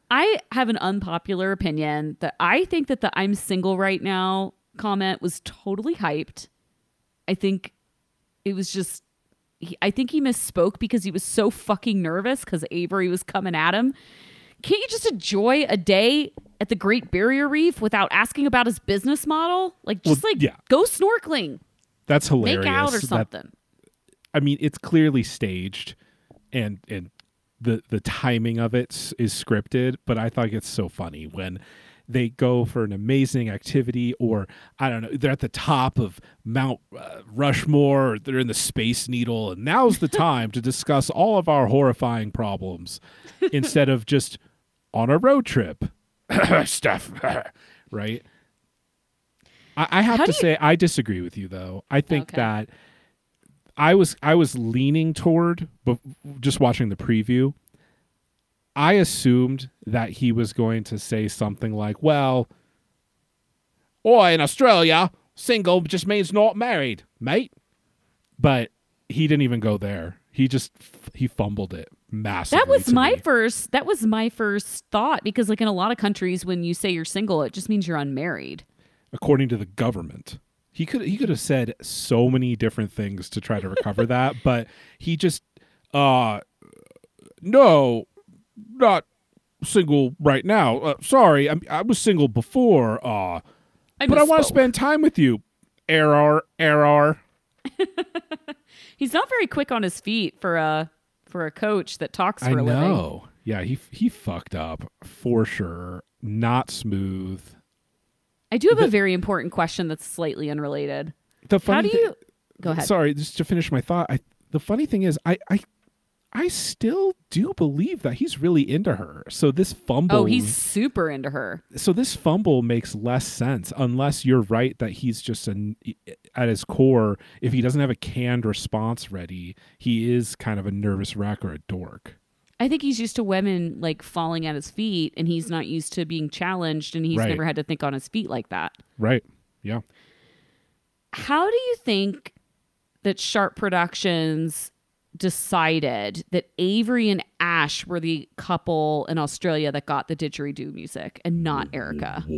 Speaker 1: I have an unpopular opinion that I think that the I'm single right now comment was totally hyped. I think it was just he, I think he misspoke because he was so fucking nervous cuz Avery was coming at him. Can't you just enjoy a day at the Great Barrier Reef without asking about his business model? Like just
Speaker 2: Well,
Speaker 1: like
Speaker 2: yeah.
Speaker 1: go snorkeling,
Speaker 2: that's hilarious.
Speaker 1: make out or
Speaker 2: that-
Speaker 1: something.
Speaker 2: I mean, it's clearly staged, and and the the timing of it is scripted. But I thought it's so funny when they go for an amazing activity, or I don't know, they're at the top of Mount uh, Rushmore, or they're in the Space Needle, and now's the time to discuss all of our horrifying problems instead of just on a road trip stuff, right? I, I have
Speaker 1: How
Speaker 2: to
Speaker 1: you-
Speaker 2: say I disagree with you though. I think
Speaker 1: Okay.
Speaker 2: that I was I was leaning toward, but just watching the preview, I assumed that he was going to say something like, "Well, or in Australia, single just means not married, mate." But he didn't even go there. He just he fumbled it massively.
Speaker 1: That was my
Speaker 2: me.
Speaker 1: first that was my first thought because like in a lot of countries when you say you're single it just means you're unmarried.
Speaker 2: according to the government. He could he could have said so many different things to try to recover that, but he just uh no, not single right now. Uh, sorry, I'm, I was single before. Uh, but I want to spend time with you. Error, error.
Speaker 1: He's not very quick on his feet for a for a coach that talks
Speaker 2: I
Speaker 1: for a living.
Speaker 2: know. Yeah, he he fucked up for sure. Not smooth.
Speaker 1: I do have a very important question that's slightly unrelated.
Speaker 2: The
Speaker 1: How
Speaker 2: funny
Speaker 1: do
Speaker 2: thi-
Speaker 1: you go ahead?
Speaker 2: Sorry, just to finish my thought. I the funny thing is, I I I still do believe that he's really into her. So this fumble.
Speaker 1: Oh, he's super into her.
Speaker 2: so this fumble makes less sense unless you're right that he's just an at his core. If he doesn't have a canned response ready, he is kind of a nervous wreck or a dork.
Speaker 1: I think he's used to women like falling at his feet and he's not used to being challenged and he's
Speaker 2: Right.
Speaker 1: never had to think on his feet like that.
Speaker 2: Right? Yeah.
Speaker 1: How do you think that Sharp Productions decided that Avery and Ash were the couple in Australia that got the didgeridoo music and not Erika?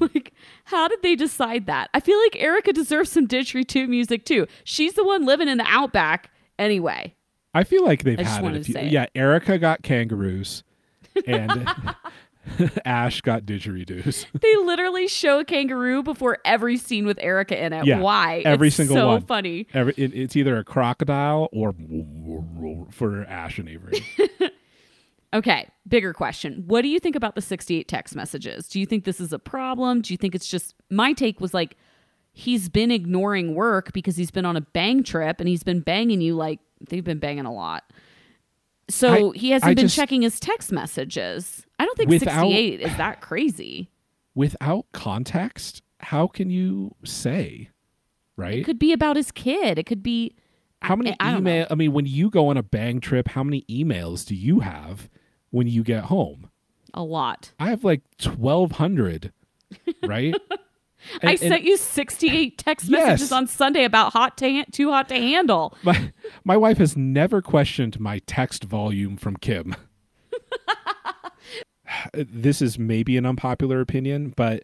Speaker 1: like, how did they decide that? I feel like Erika deserves some didgeridoo music too. She's the one living in the outback anyway.
Speaker 2: I feel like they've
Speaker 1: I just
Speaker 2: had it.
Speaker 1: wanted
Speaker 2: a
Speaker 1: to
Speaker 2: few-
Speaker 1: say it.
Speaker 2: Yeah, Erika got kangaroos, and Ash got didgeridoos.
Speaker 1: They literally show a kangaroo before every scene with Erika in it.
Speaker 2: Yeah,
Speaker 1: Why?
Speaker 2: every
Speaker 1: It's
Speaker 2: single
Speaker 1: so
Speaker 2: one.
Speaker 1: funny.
Speaker 2: Every, it, it's either a crocodile or for Ash and Avery.
Speaker 1: Okay, bigger question. What do you think about the 68 text messages? Do you think this is a problem? Do you think it's just my take was like he's been ignoring work because he's been on a bang trip and he's been banging you like they've been banging a lot. So
Speaker 2: I-
Speaker 1: he hasn't
Speaker 2: I
Speaker 1: been
Speaker 2: just-
Speaker 1: checking his text messages. I don't think
Speaker 2: Without-
Speaker 1: 68 is that crazy.
Speaker 2: Without context, how can you say, right?
Speaker 1: It could be about his kid. It could be
Speaker 2: how many
Speaker 1: I- I
Speaker 2: email? I mean, when you go on a bang trip, how many emails do you have when you get home?
Speaker 1: a lot.
Speaker 2: I have like twelve hundred, right?
Speaker 1: I
Speaker 2: And- and
Speaker 1: sent you 68 text
Speaker 2: Yes.
Speaker 1: messages on Sunday about hot to han- too hot to handle.
Speaker 2: my my wife has never questioned my text volume from Kim. this is maybe an unpopular opinion, but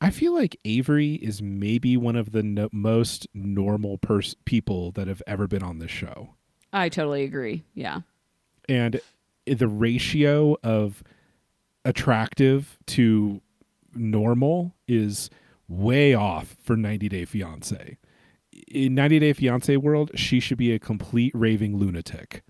Speaker 2: I feel like Avery is maybe one of the no- most normal pers- people that have ever been on this show.
Speaker 1: I totally agree. Yeah.
Speaker 2: And the ratio of attractive to normal is way off for 90 Day Fiance. In 90 Day Fiance world, she should be a complete raving lunatic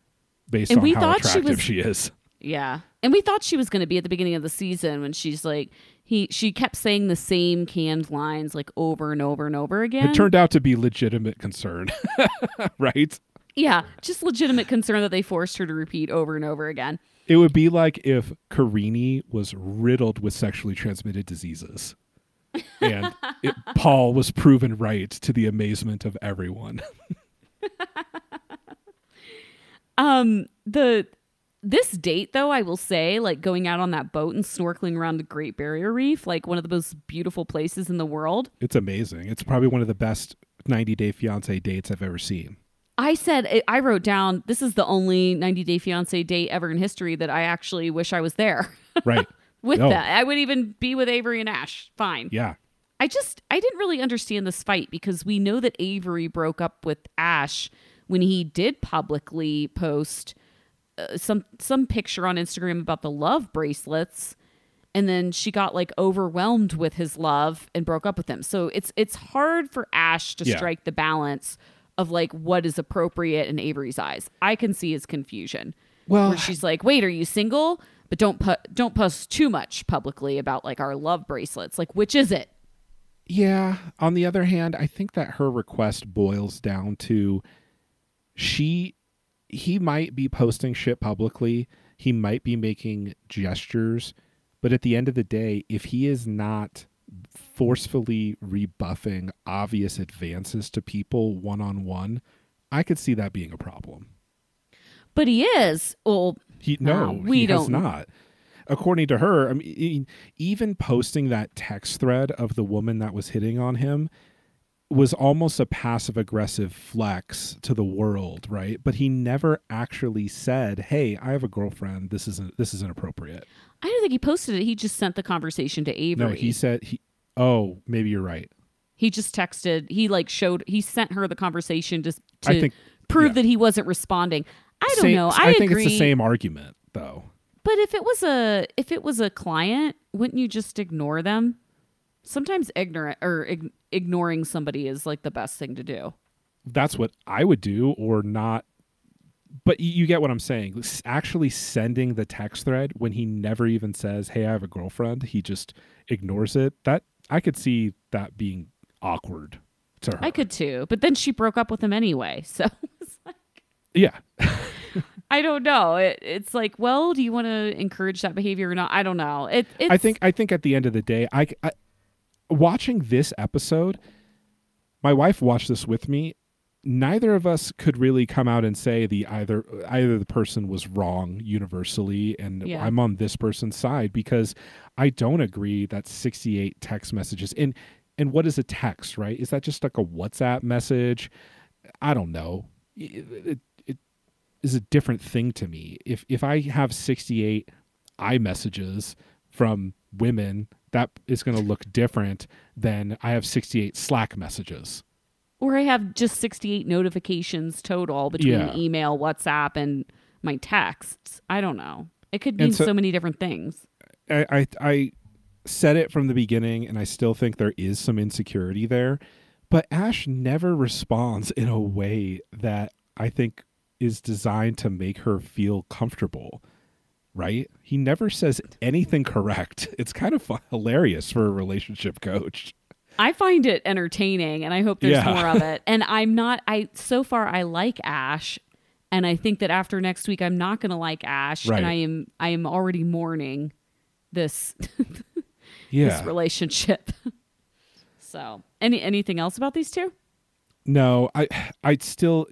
Speaker 2: based
Speaker 1: And
Speaker 2: on
Speaker 1: we
Speaker 2: how
Speaker 1: thought she
Speaker 2: attractive
Speaker 1: was-
Speaker 2: she is.
Speaker 1: Yeah. And we thought she was going to be at the beginning of the season when she's like he she kept saying the same canned lines like over and over and over again.
Speaker 2: It turned out to be legitimate concern, right?
Speaker 1: yeah, just legitimate concern that they forced her to repeat over and over again.
Speaker 2: It would be like if Karine was riddled with sexually transmitted diseases. And it, Paul was proven right to the amazement of everyone.
Speaker 1: Um the this date though, I will say, like going out on that boat and snorkeling around the Great Barrier Reef, like one of the most beautiful places in the world.
Speaker 2: It's amazing. It's probably one of the best 90 Day Fiance dates I've ever seen.
Speaker 1: I said I wrote down this is the only 90 Day Fiance date ever in history that I actually wish I was there.
Speaker 2: Right.
Speaker 1: With
Speaker 2: No.
Speaker 1: that. I would even be with Avery and Ash. Fine.
Speaker 2: Yeah.
Speaker 1: I just I didn't really understand this fight because we know that Avery broke up with Ash when he did publicly post uh, some some picture on Instagram about the love bracelets and then she got like overwhelmed with his love and broke up with him. So it's it's hard for Ash to
Speaker 2: Yeah.
Speaker 1: strike the balance of like what is appropriate in Avery's eyes. I can see his confusion.
Speaker 2: Well,
Speaker 1: where she's like, "Wait, are you single?" But don't put don't post too much publicly about like our love bracelets. Like, which is it?
Speaker 2: Yeah. On the other hand, I think that her request boils down to she he might be posting shit publicly. He might be making gestures, but at the end of the day, if he is not forcefully rebuffing obvious advances to people one on one, I could see that being a problem.
Speaker 1: But he is. Well,
Speaker 2: He no,
Speaker 1: we
Speaker 2: he has
Speaker 1: don't-
Speaker 2: not. According to her, I mean, even posting that text thread of the woman that was hitting on him was almost a passive aggressive flex to the world, right? But he never actually said, "Hey, I have a girlfriend. This isn't this is inappropriate."
Speaker 1: I don't think he posted it. He just sent the conversation to Avery.
Speaker 2: No, he said he. Oh, maybe you're right.
Speaker 1: He just texted. He like showed. He sent her the conversation just to
Speaker 2: I think
Speaker 1: prove
Speaker 2: yeah.
Speaker 1: that he wasn't responding. I don't
Speaker 2: Same-
Speaker 1: know. I,
Speaker 2: I think
Speaker 1: agree.
Speaker 2: it's the same argument, though.
Speaker 1: But if it was a if it was a client, wouldn't you just ignore them? Sometimes ignorant or ig- ignoring somebody is like the best thing to do.
Speaker 2: that's what I would do or not. But you get what I'm saying. Actually sending the text thread when he never even says, "Hey, I have a girlfriend," he just ignores it. That I could see that being awkward to her.
Speaker 1: I could too, but then she broke up with him anyway. So like,
Speaker 2: yeah,
Speaker 1: I don't know. It, it's like, well, do you want to encourage that behavior or not? I don't know. It,
Speaker 2: I think I think at the end of the day, I, I watching this episode, my wife watched this with me. Neither of us could really come out and say the either either the person was wrong universally, and
Speaker 1: Yeah.
Speaker 2: I'm on this person's side because I don't agree that 68 text messages and and what is a text, right? Is that just like a WhatsApp message? I don't know. It, it is a different thing to me. If if I have 68 i messages from women, that is going to look different than I have 68 Slack messages.
Speaker 1: or I have just 68 notifications total between
Speaker 2: Yeah.
Speaker 1: email, WhatsApp, and my texts. I don't know. It could mean so,
Speaker 2: so-
Speaker 1: many different things.
Speaker 2: I, I I said it from the beginning, and I still think there is some insecurity there. But Ash never responds in a way that I think is designed to make her feel comfortable. Right? He never says anything correct. It's kind of hilarious for a relationship coach.
Speaker 1: I find it entertaining and I hope there's
Speaker 2: Yeah.
Speaker 1: more of it. And I'm not I so far I like Ash and I think that after next week I'm not going to like Ash
Speaker 2: Right.
Speaker 1: and I am I am already mourning this
Speaker 2: Yeah.
Speaker 1: this relationship. so, any anything else about these two?
Speaker 2: No, I I still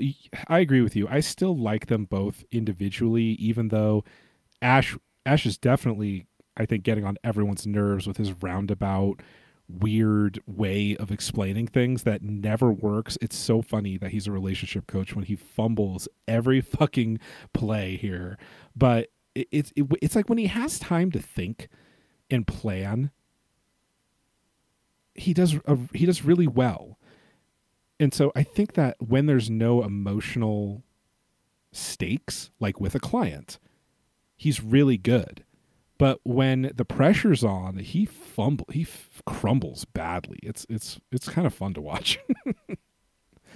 Speaker 2: I agree with you. I still like them both individually, even though Ash Ash is definitely I think getting on everyone's nerves with his roundabout weird way of explaining things that never works. It's so funny that he's a relationship coach when he fumbles every fucking play here. But it, it's it, it's like when he has time to think and plan, he does a, he does really well. And so I think that when there's no emotional stakes, like with a client, he's really good. But when the pressure's on, he fumble, he f- crumbles badly. It's it's it's kind of fun to watch.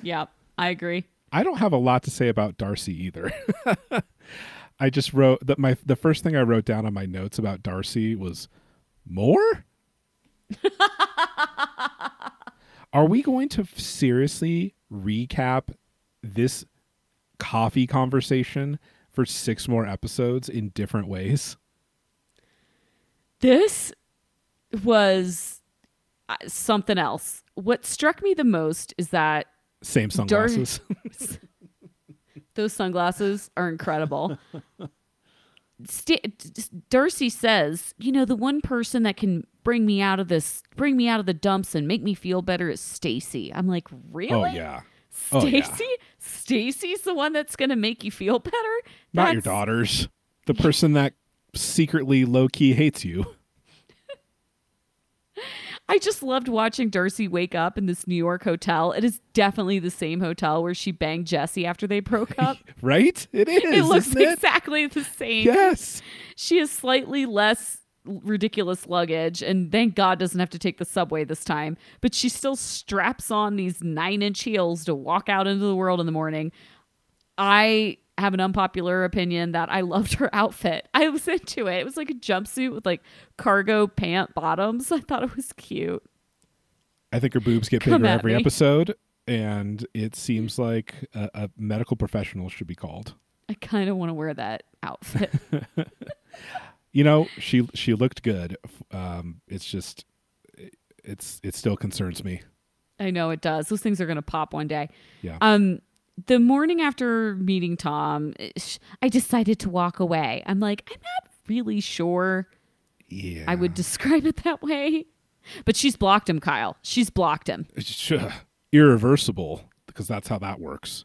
Speaker 1: Yeah, I agree.
Speaker 2: I don't have a lot to say about Darcy either. I just wrote that my the first thing I wrote down on my notes about Darcy was more. Are we going to seriously recap this coffee conversation for six more episodes in different ways?
Speaker 1: This was uh, something else. What struck me the most is that
Speaker 2: Same sunglasses.
Speaker 1: those sunglasses are incredible. St- Darcy says, you know, the one person that can bring me out of this, bring me out of the dumps and make me feel better is Stacey. I'm like, oh, really?
Speaker 2: Oh yeah. Oh, yeah.
Speaker 1: Stacey? Stacey's the one that's going to make you feel better?
Speaker 2: Not your daughters. The person that secretly low key hates you.
Speaker 1: I just loved watching Darcy wake up in this New York hotel. It is definitely the same hotel where she banged Jesse after they broke up.
Speaker 2: Right? It is.
Speaker 1: it looks
Speaker 2: isn't it?
Speaker 1: exactly the same.
Speaker 2: Yes.
Speaker 1: She is slightly less ridiculous luggage, and thank God doesn't have to take the subway this time. But she still straps on these nine inch heels to walk out into the world in the morning. I have an unpopular opinion that I loved her outfit. I was into it. It was like a jumpsuit with like cargo pant bottoms. I thought it was cute.
Speaker 2: I think her boobs get
Speaker 1: Come
Speaker 2: bigger every
Speaker 1: me.
Speaker 2: episode, and it seems like a, a medical professional should be called.
Speaker 1: I kind of want to wear that outfit.
Speaker 2: You know, she she looked good. Um, it's just, it's it still concerns me.
Speaker 1: I know it does. Those things are going to pop one day.
Speaker 2: Yeah.
Speaker 1: Um, the morning after meeting Tom, I decided to walk away. I'm like, I'm not really sure
Speaker 2: yeah.
Speaker 1: I would describe it that way. But she's blocked him, Kyle. She's blocked him.
Speaker 2: It's, uh, irreversible because that's how that works.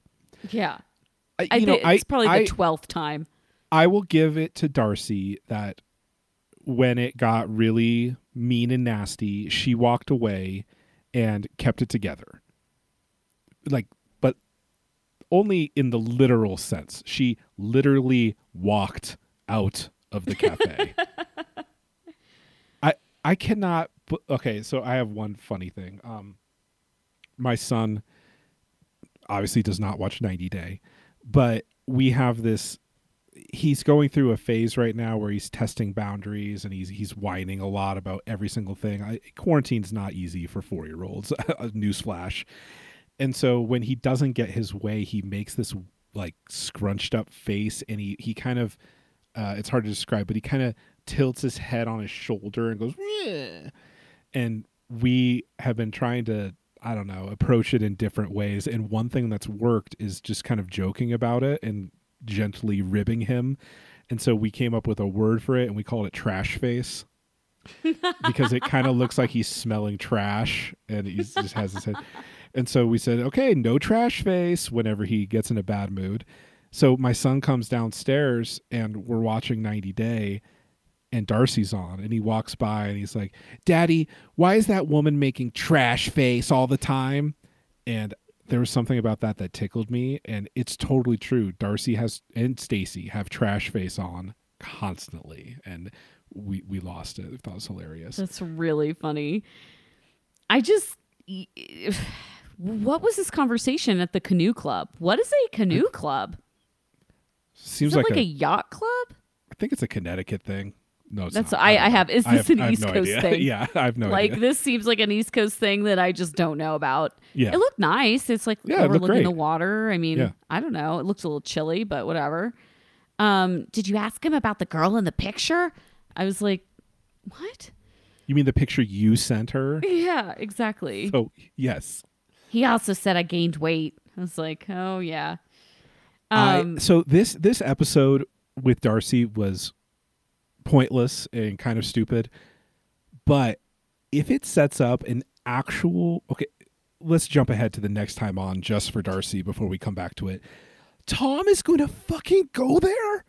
Speaker 1: Yeah.
Speaker 2: I,
Speaker 1: I
Speaker 2: know,
Speaker 1: think
Speaker 2: I
Speaker 1: it's probably
Speaker 2: I,
Speaker 1: the 12th time.
Speaker 2: I will give it to Darcy that when it got really mean and nasty, she walked away and kept it together. Like, but only in the literal sense. She literally walked out of the cafe. I I cannot. Okay, so I have one funny thing. Um, my son obviously does not watch 90 Day, but we have this he's going through a phase right now where he's testing boundaries and he's he's whining a lot about every single thing. I, quarantine's not easy for four year olds. Newsflash. And so when he doesn't get his way, he makes this like scrunched up face, and he he kind of uh, it's hard to describe, but he kind of tilts his head on his shoulder and goes, "Meh." and we have been trying to I don't know approach it in different ways. And one thing that's worked is just kind of joking about it and gently ribbing him. And so we came up with a word for it and we called it trash face. because it kind of looks like he's smelling trash and he just has his head. And so we said, okay, no trash face whenever he gets in a bad mood. So my son comes downstairs and we're watching 90 Day and Darcy's on and he walks by and he's like, Daddy, why is that woman making trash face all the time? And there was something about that that tickled me and it's totally true. Darcy has and Stacey have trash face on constantly and we we lost it. I thought it was hilarious.
Speaker 1: That's really funny. I just. What was this conversation at the canoe club? What is a canoe club?
Speaker 2: Seems like,
Speaker 1: like,
Speaker 2: a,
Speaker 1: a yacht club?
Speaker 2: I think it's a Connecticut thing. No, it's
Speaker 1: That's
Speaker 2: not.
Speaker 1: I, I have. Is
Speaker 2: I
Speaker 1: this
Speaker 2: have-
Speaker 1: an
Speaker 2: I
Speaker 1: East
Speaker 2: no
Speaker 1: Coast
Speaker 2: idea.
Speaker 1: thing?
Speaker 2: yeah, I have no
Speaker 1: like
Speaker 2: idea.
Speaker 1: this seems like an East Coast thing that I just don't know about.
Speaker 2: Yeah.
Speaker 1: It looked nice. It's like
Speaker 2: Yeah, it
Speaker 1: overlooking the water. I mean,
Speaker 2: Yeah.
Speaker 1: I don't know. It looks a little chilly, but whatever. Um, did you ask him about the girl in the picture? I was like, what?
Speaker 2: You mean the picture you sent her?
Speaker 1: Yeah, exactly.
Speaker 2: Oh, yes.
Speaker 1: He also said I gained weight. I was like, oh yeah.
Speaker 2: I-
Speaker 1: Um,
Speaker 2: so this this episode with Darcy was pointless and kind of stupid. But if it sets up an actual okay, let's jump ahead to the next time on just for Darcy before we come back to it. Tom is going to fucking go there.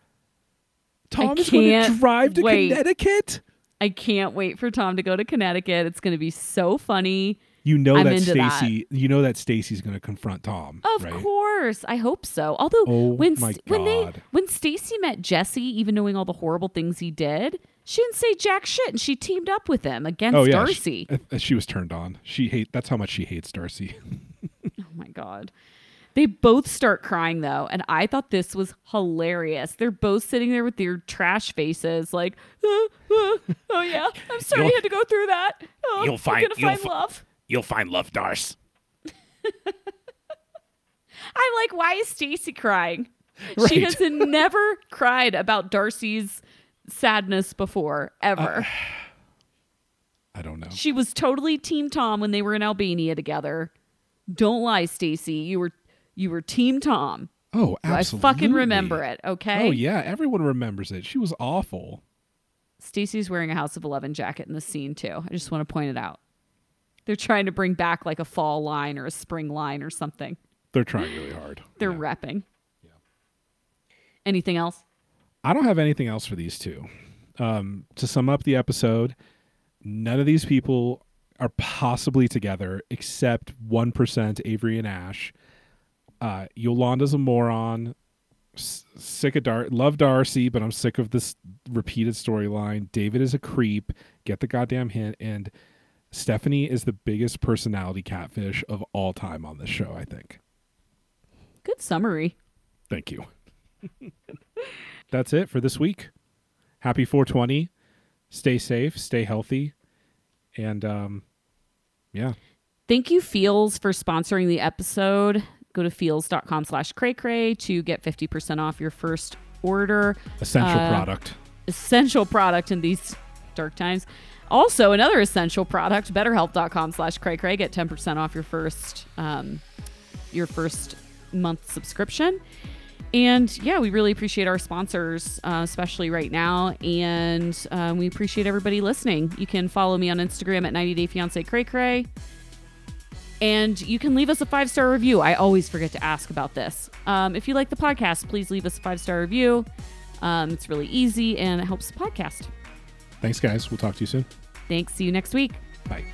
Speaker 2: Tom is going to drive to
Speaker 1: wait.
Speaker 2: Connecticut.
Speaker 1: I can't wait for Tom to go to Connecticut. It's going to be so funny.
Speaker 2: You know
Speaker 1: I'm
Speaker 2: that. Stacey. You know that Stacey's going to confront Tom.
Speaker 1: Of
Speaker 2: right?
Speaker 1: course, I hope so. Although
Speaker 2: Oh
Speaker 1: when when they when Stacey met Jesse, even knowing all the horrible things he did, she didn't say jack shit, and she teamed up with him against
Speaker 2: Oh yeah,
Speaker 1: Darcy.
Speaker 2: She, uh, she was turned on. She hate. That's how much she hates Darcy.
Speaker 1: oh my god. They both start crying though, and I thought this was hilarious. They're both sitting there with their trash faces, like, "Uh, uh, "Oh yeah, I'm sorry you had to go through that. Oh,
Speaker 3: You'll find-
Speaker 1: gonna
Speaker 3: you'll
Speaker 1: find
Speaker 3: fi-
Speaker 1: love."
Speaker 3: You'll find love, Darce.
Speaker 1: I'm like, why is Stacey crying? She has never cried about Darcy's sadness before, ever.
Speaker 2: Uh, I don't know.
Speaker 1: she was totally Team Tom when they were in Albania together. Don't lie, Stacey. You were you were Team Tom.
Speaker 2: Oh, absolutely.
Speaker 1: I fucking remember it. Okay.
Speaker 2: Oh yeah, everyone remembers it. She was awful.
Speaker 1: Stacey's wearing a House of Eleven jacket in the scene too. I just want to point it out. They're trying to bring back like a fall line or a spring line or something.
Speaker 2: They're trying really hard.
Speaker 1: They're yeah. repping. Yeah. Anything else?
Speaker 2: I don't have anything else for these two. Um, to sum up the episode, none of these people are possibly together except 1% Avery and Ash. Uh, Yolanda's a moron. S- sick of Dar. Love Darcy, but I'm sick of this repeated storyline. David is a creep. Get the goddamn hint. And Stephanie is the biggest personality catfish of all time on this show, I think.
Speaker 1: Good summary.
Speaker 2: Thank you. That's it for this week. Happy 420. Stay safe, stay healthy. And um yeah.
Speaker 1: Thank you, Feals, for sponsoring the episode. Go to feals.com slash cray cray to get 50% off your first order.
Speaker 2: Essential uh, product.
Speaker 1: Essential product in these dark times. Also, another essential product, betterhelp.com slash cray. Get 10% off your first um, your first month subscription. And yeah, we really appreciate our sponsors, uh, especially right now. And um, we appreciate everybody listening. You can follow me on Instagram at 90 Day Fiance Cray Cray. And you can leave us a five star review. I always forget to ask about this. Um, if you like the podcast, please leave us a five star review. Um, it's really easy and it helps the podcast.
Speaker 2: Thanks, guys. We'll talk to you soon.
Speaker 1: Thanks. See you next week.
Speaker 2: Bye.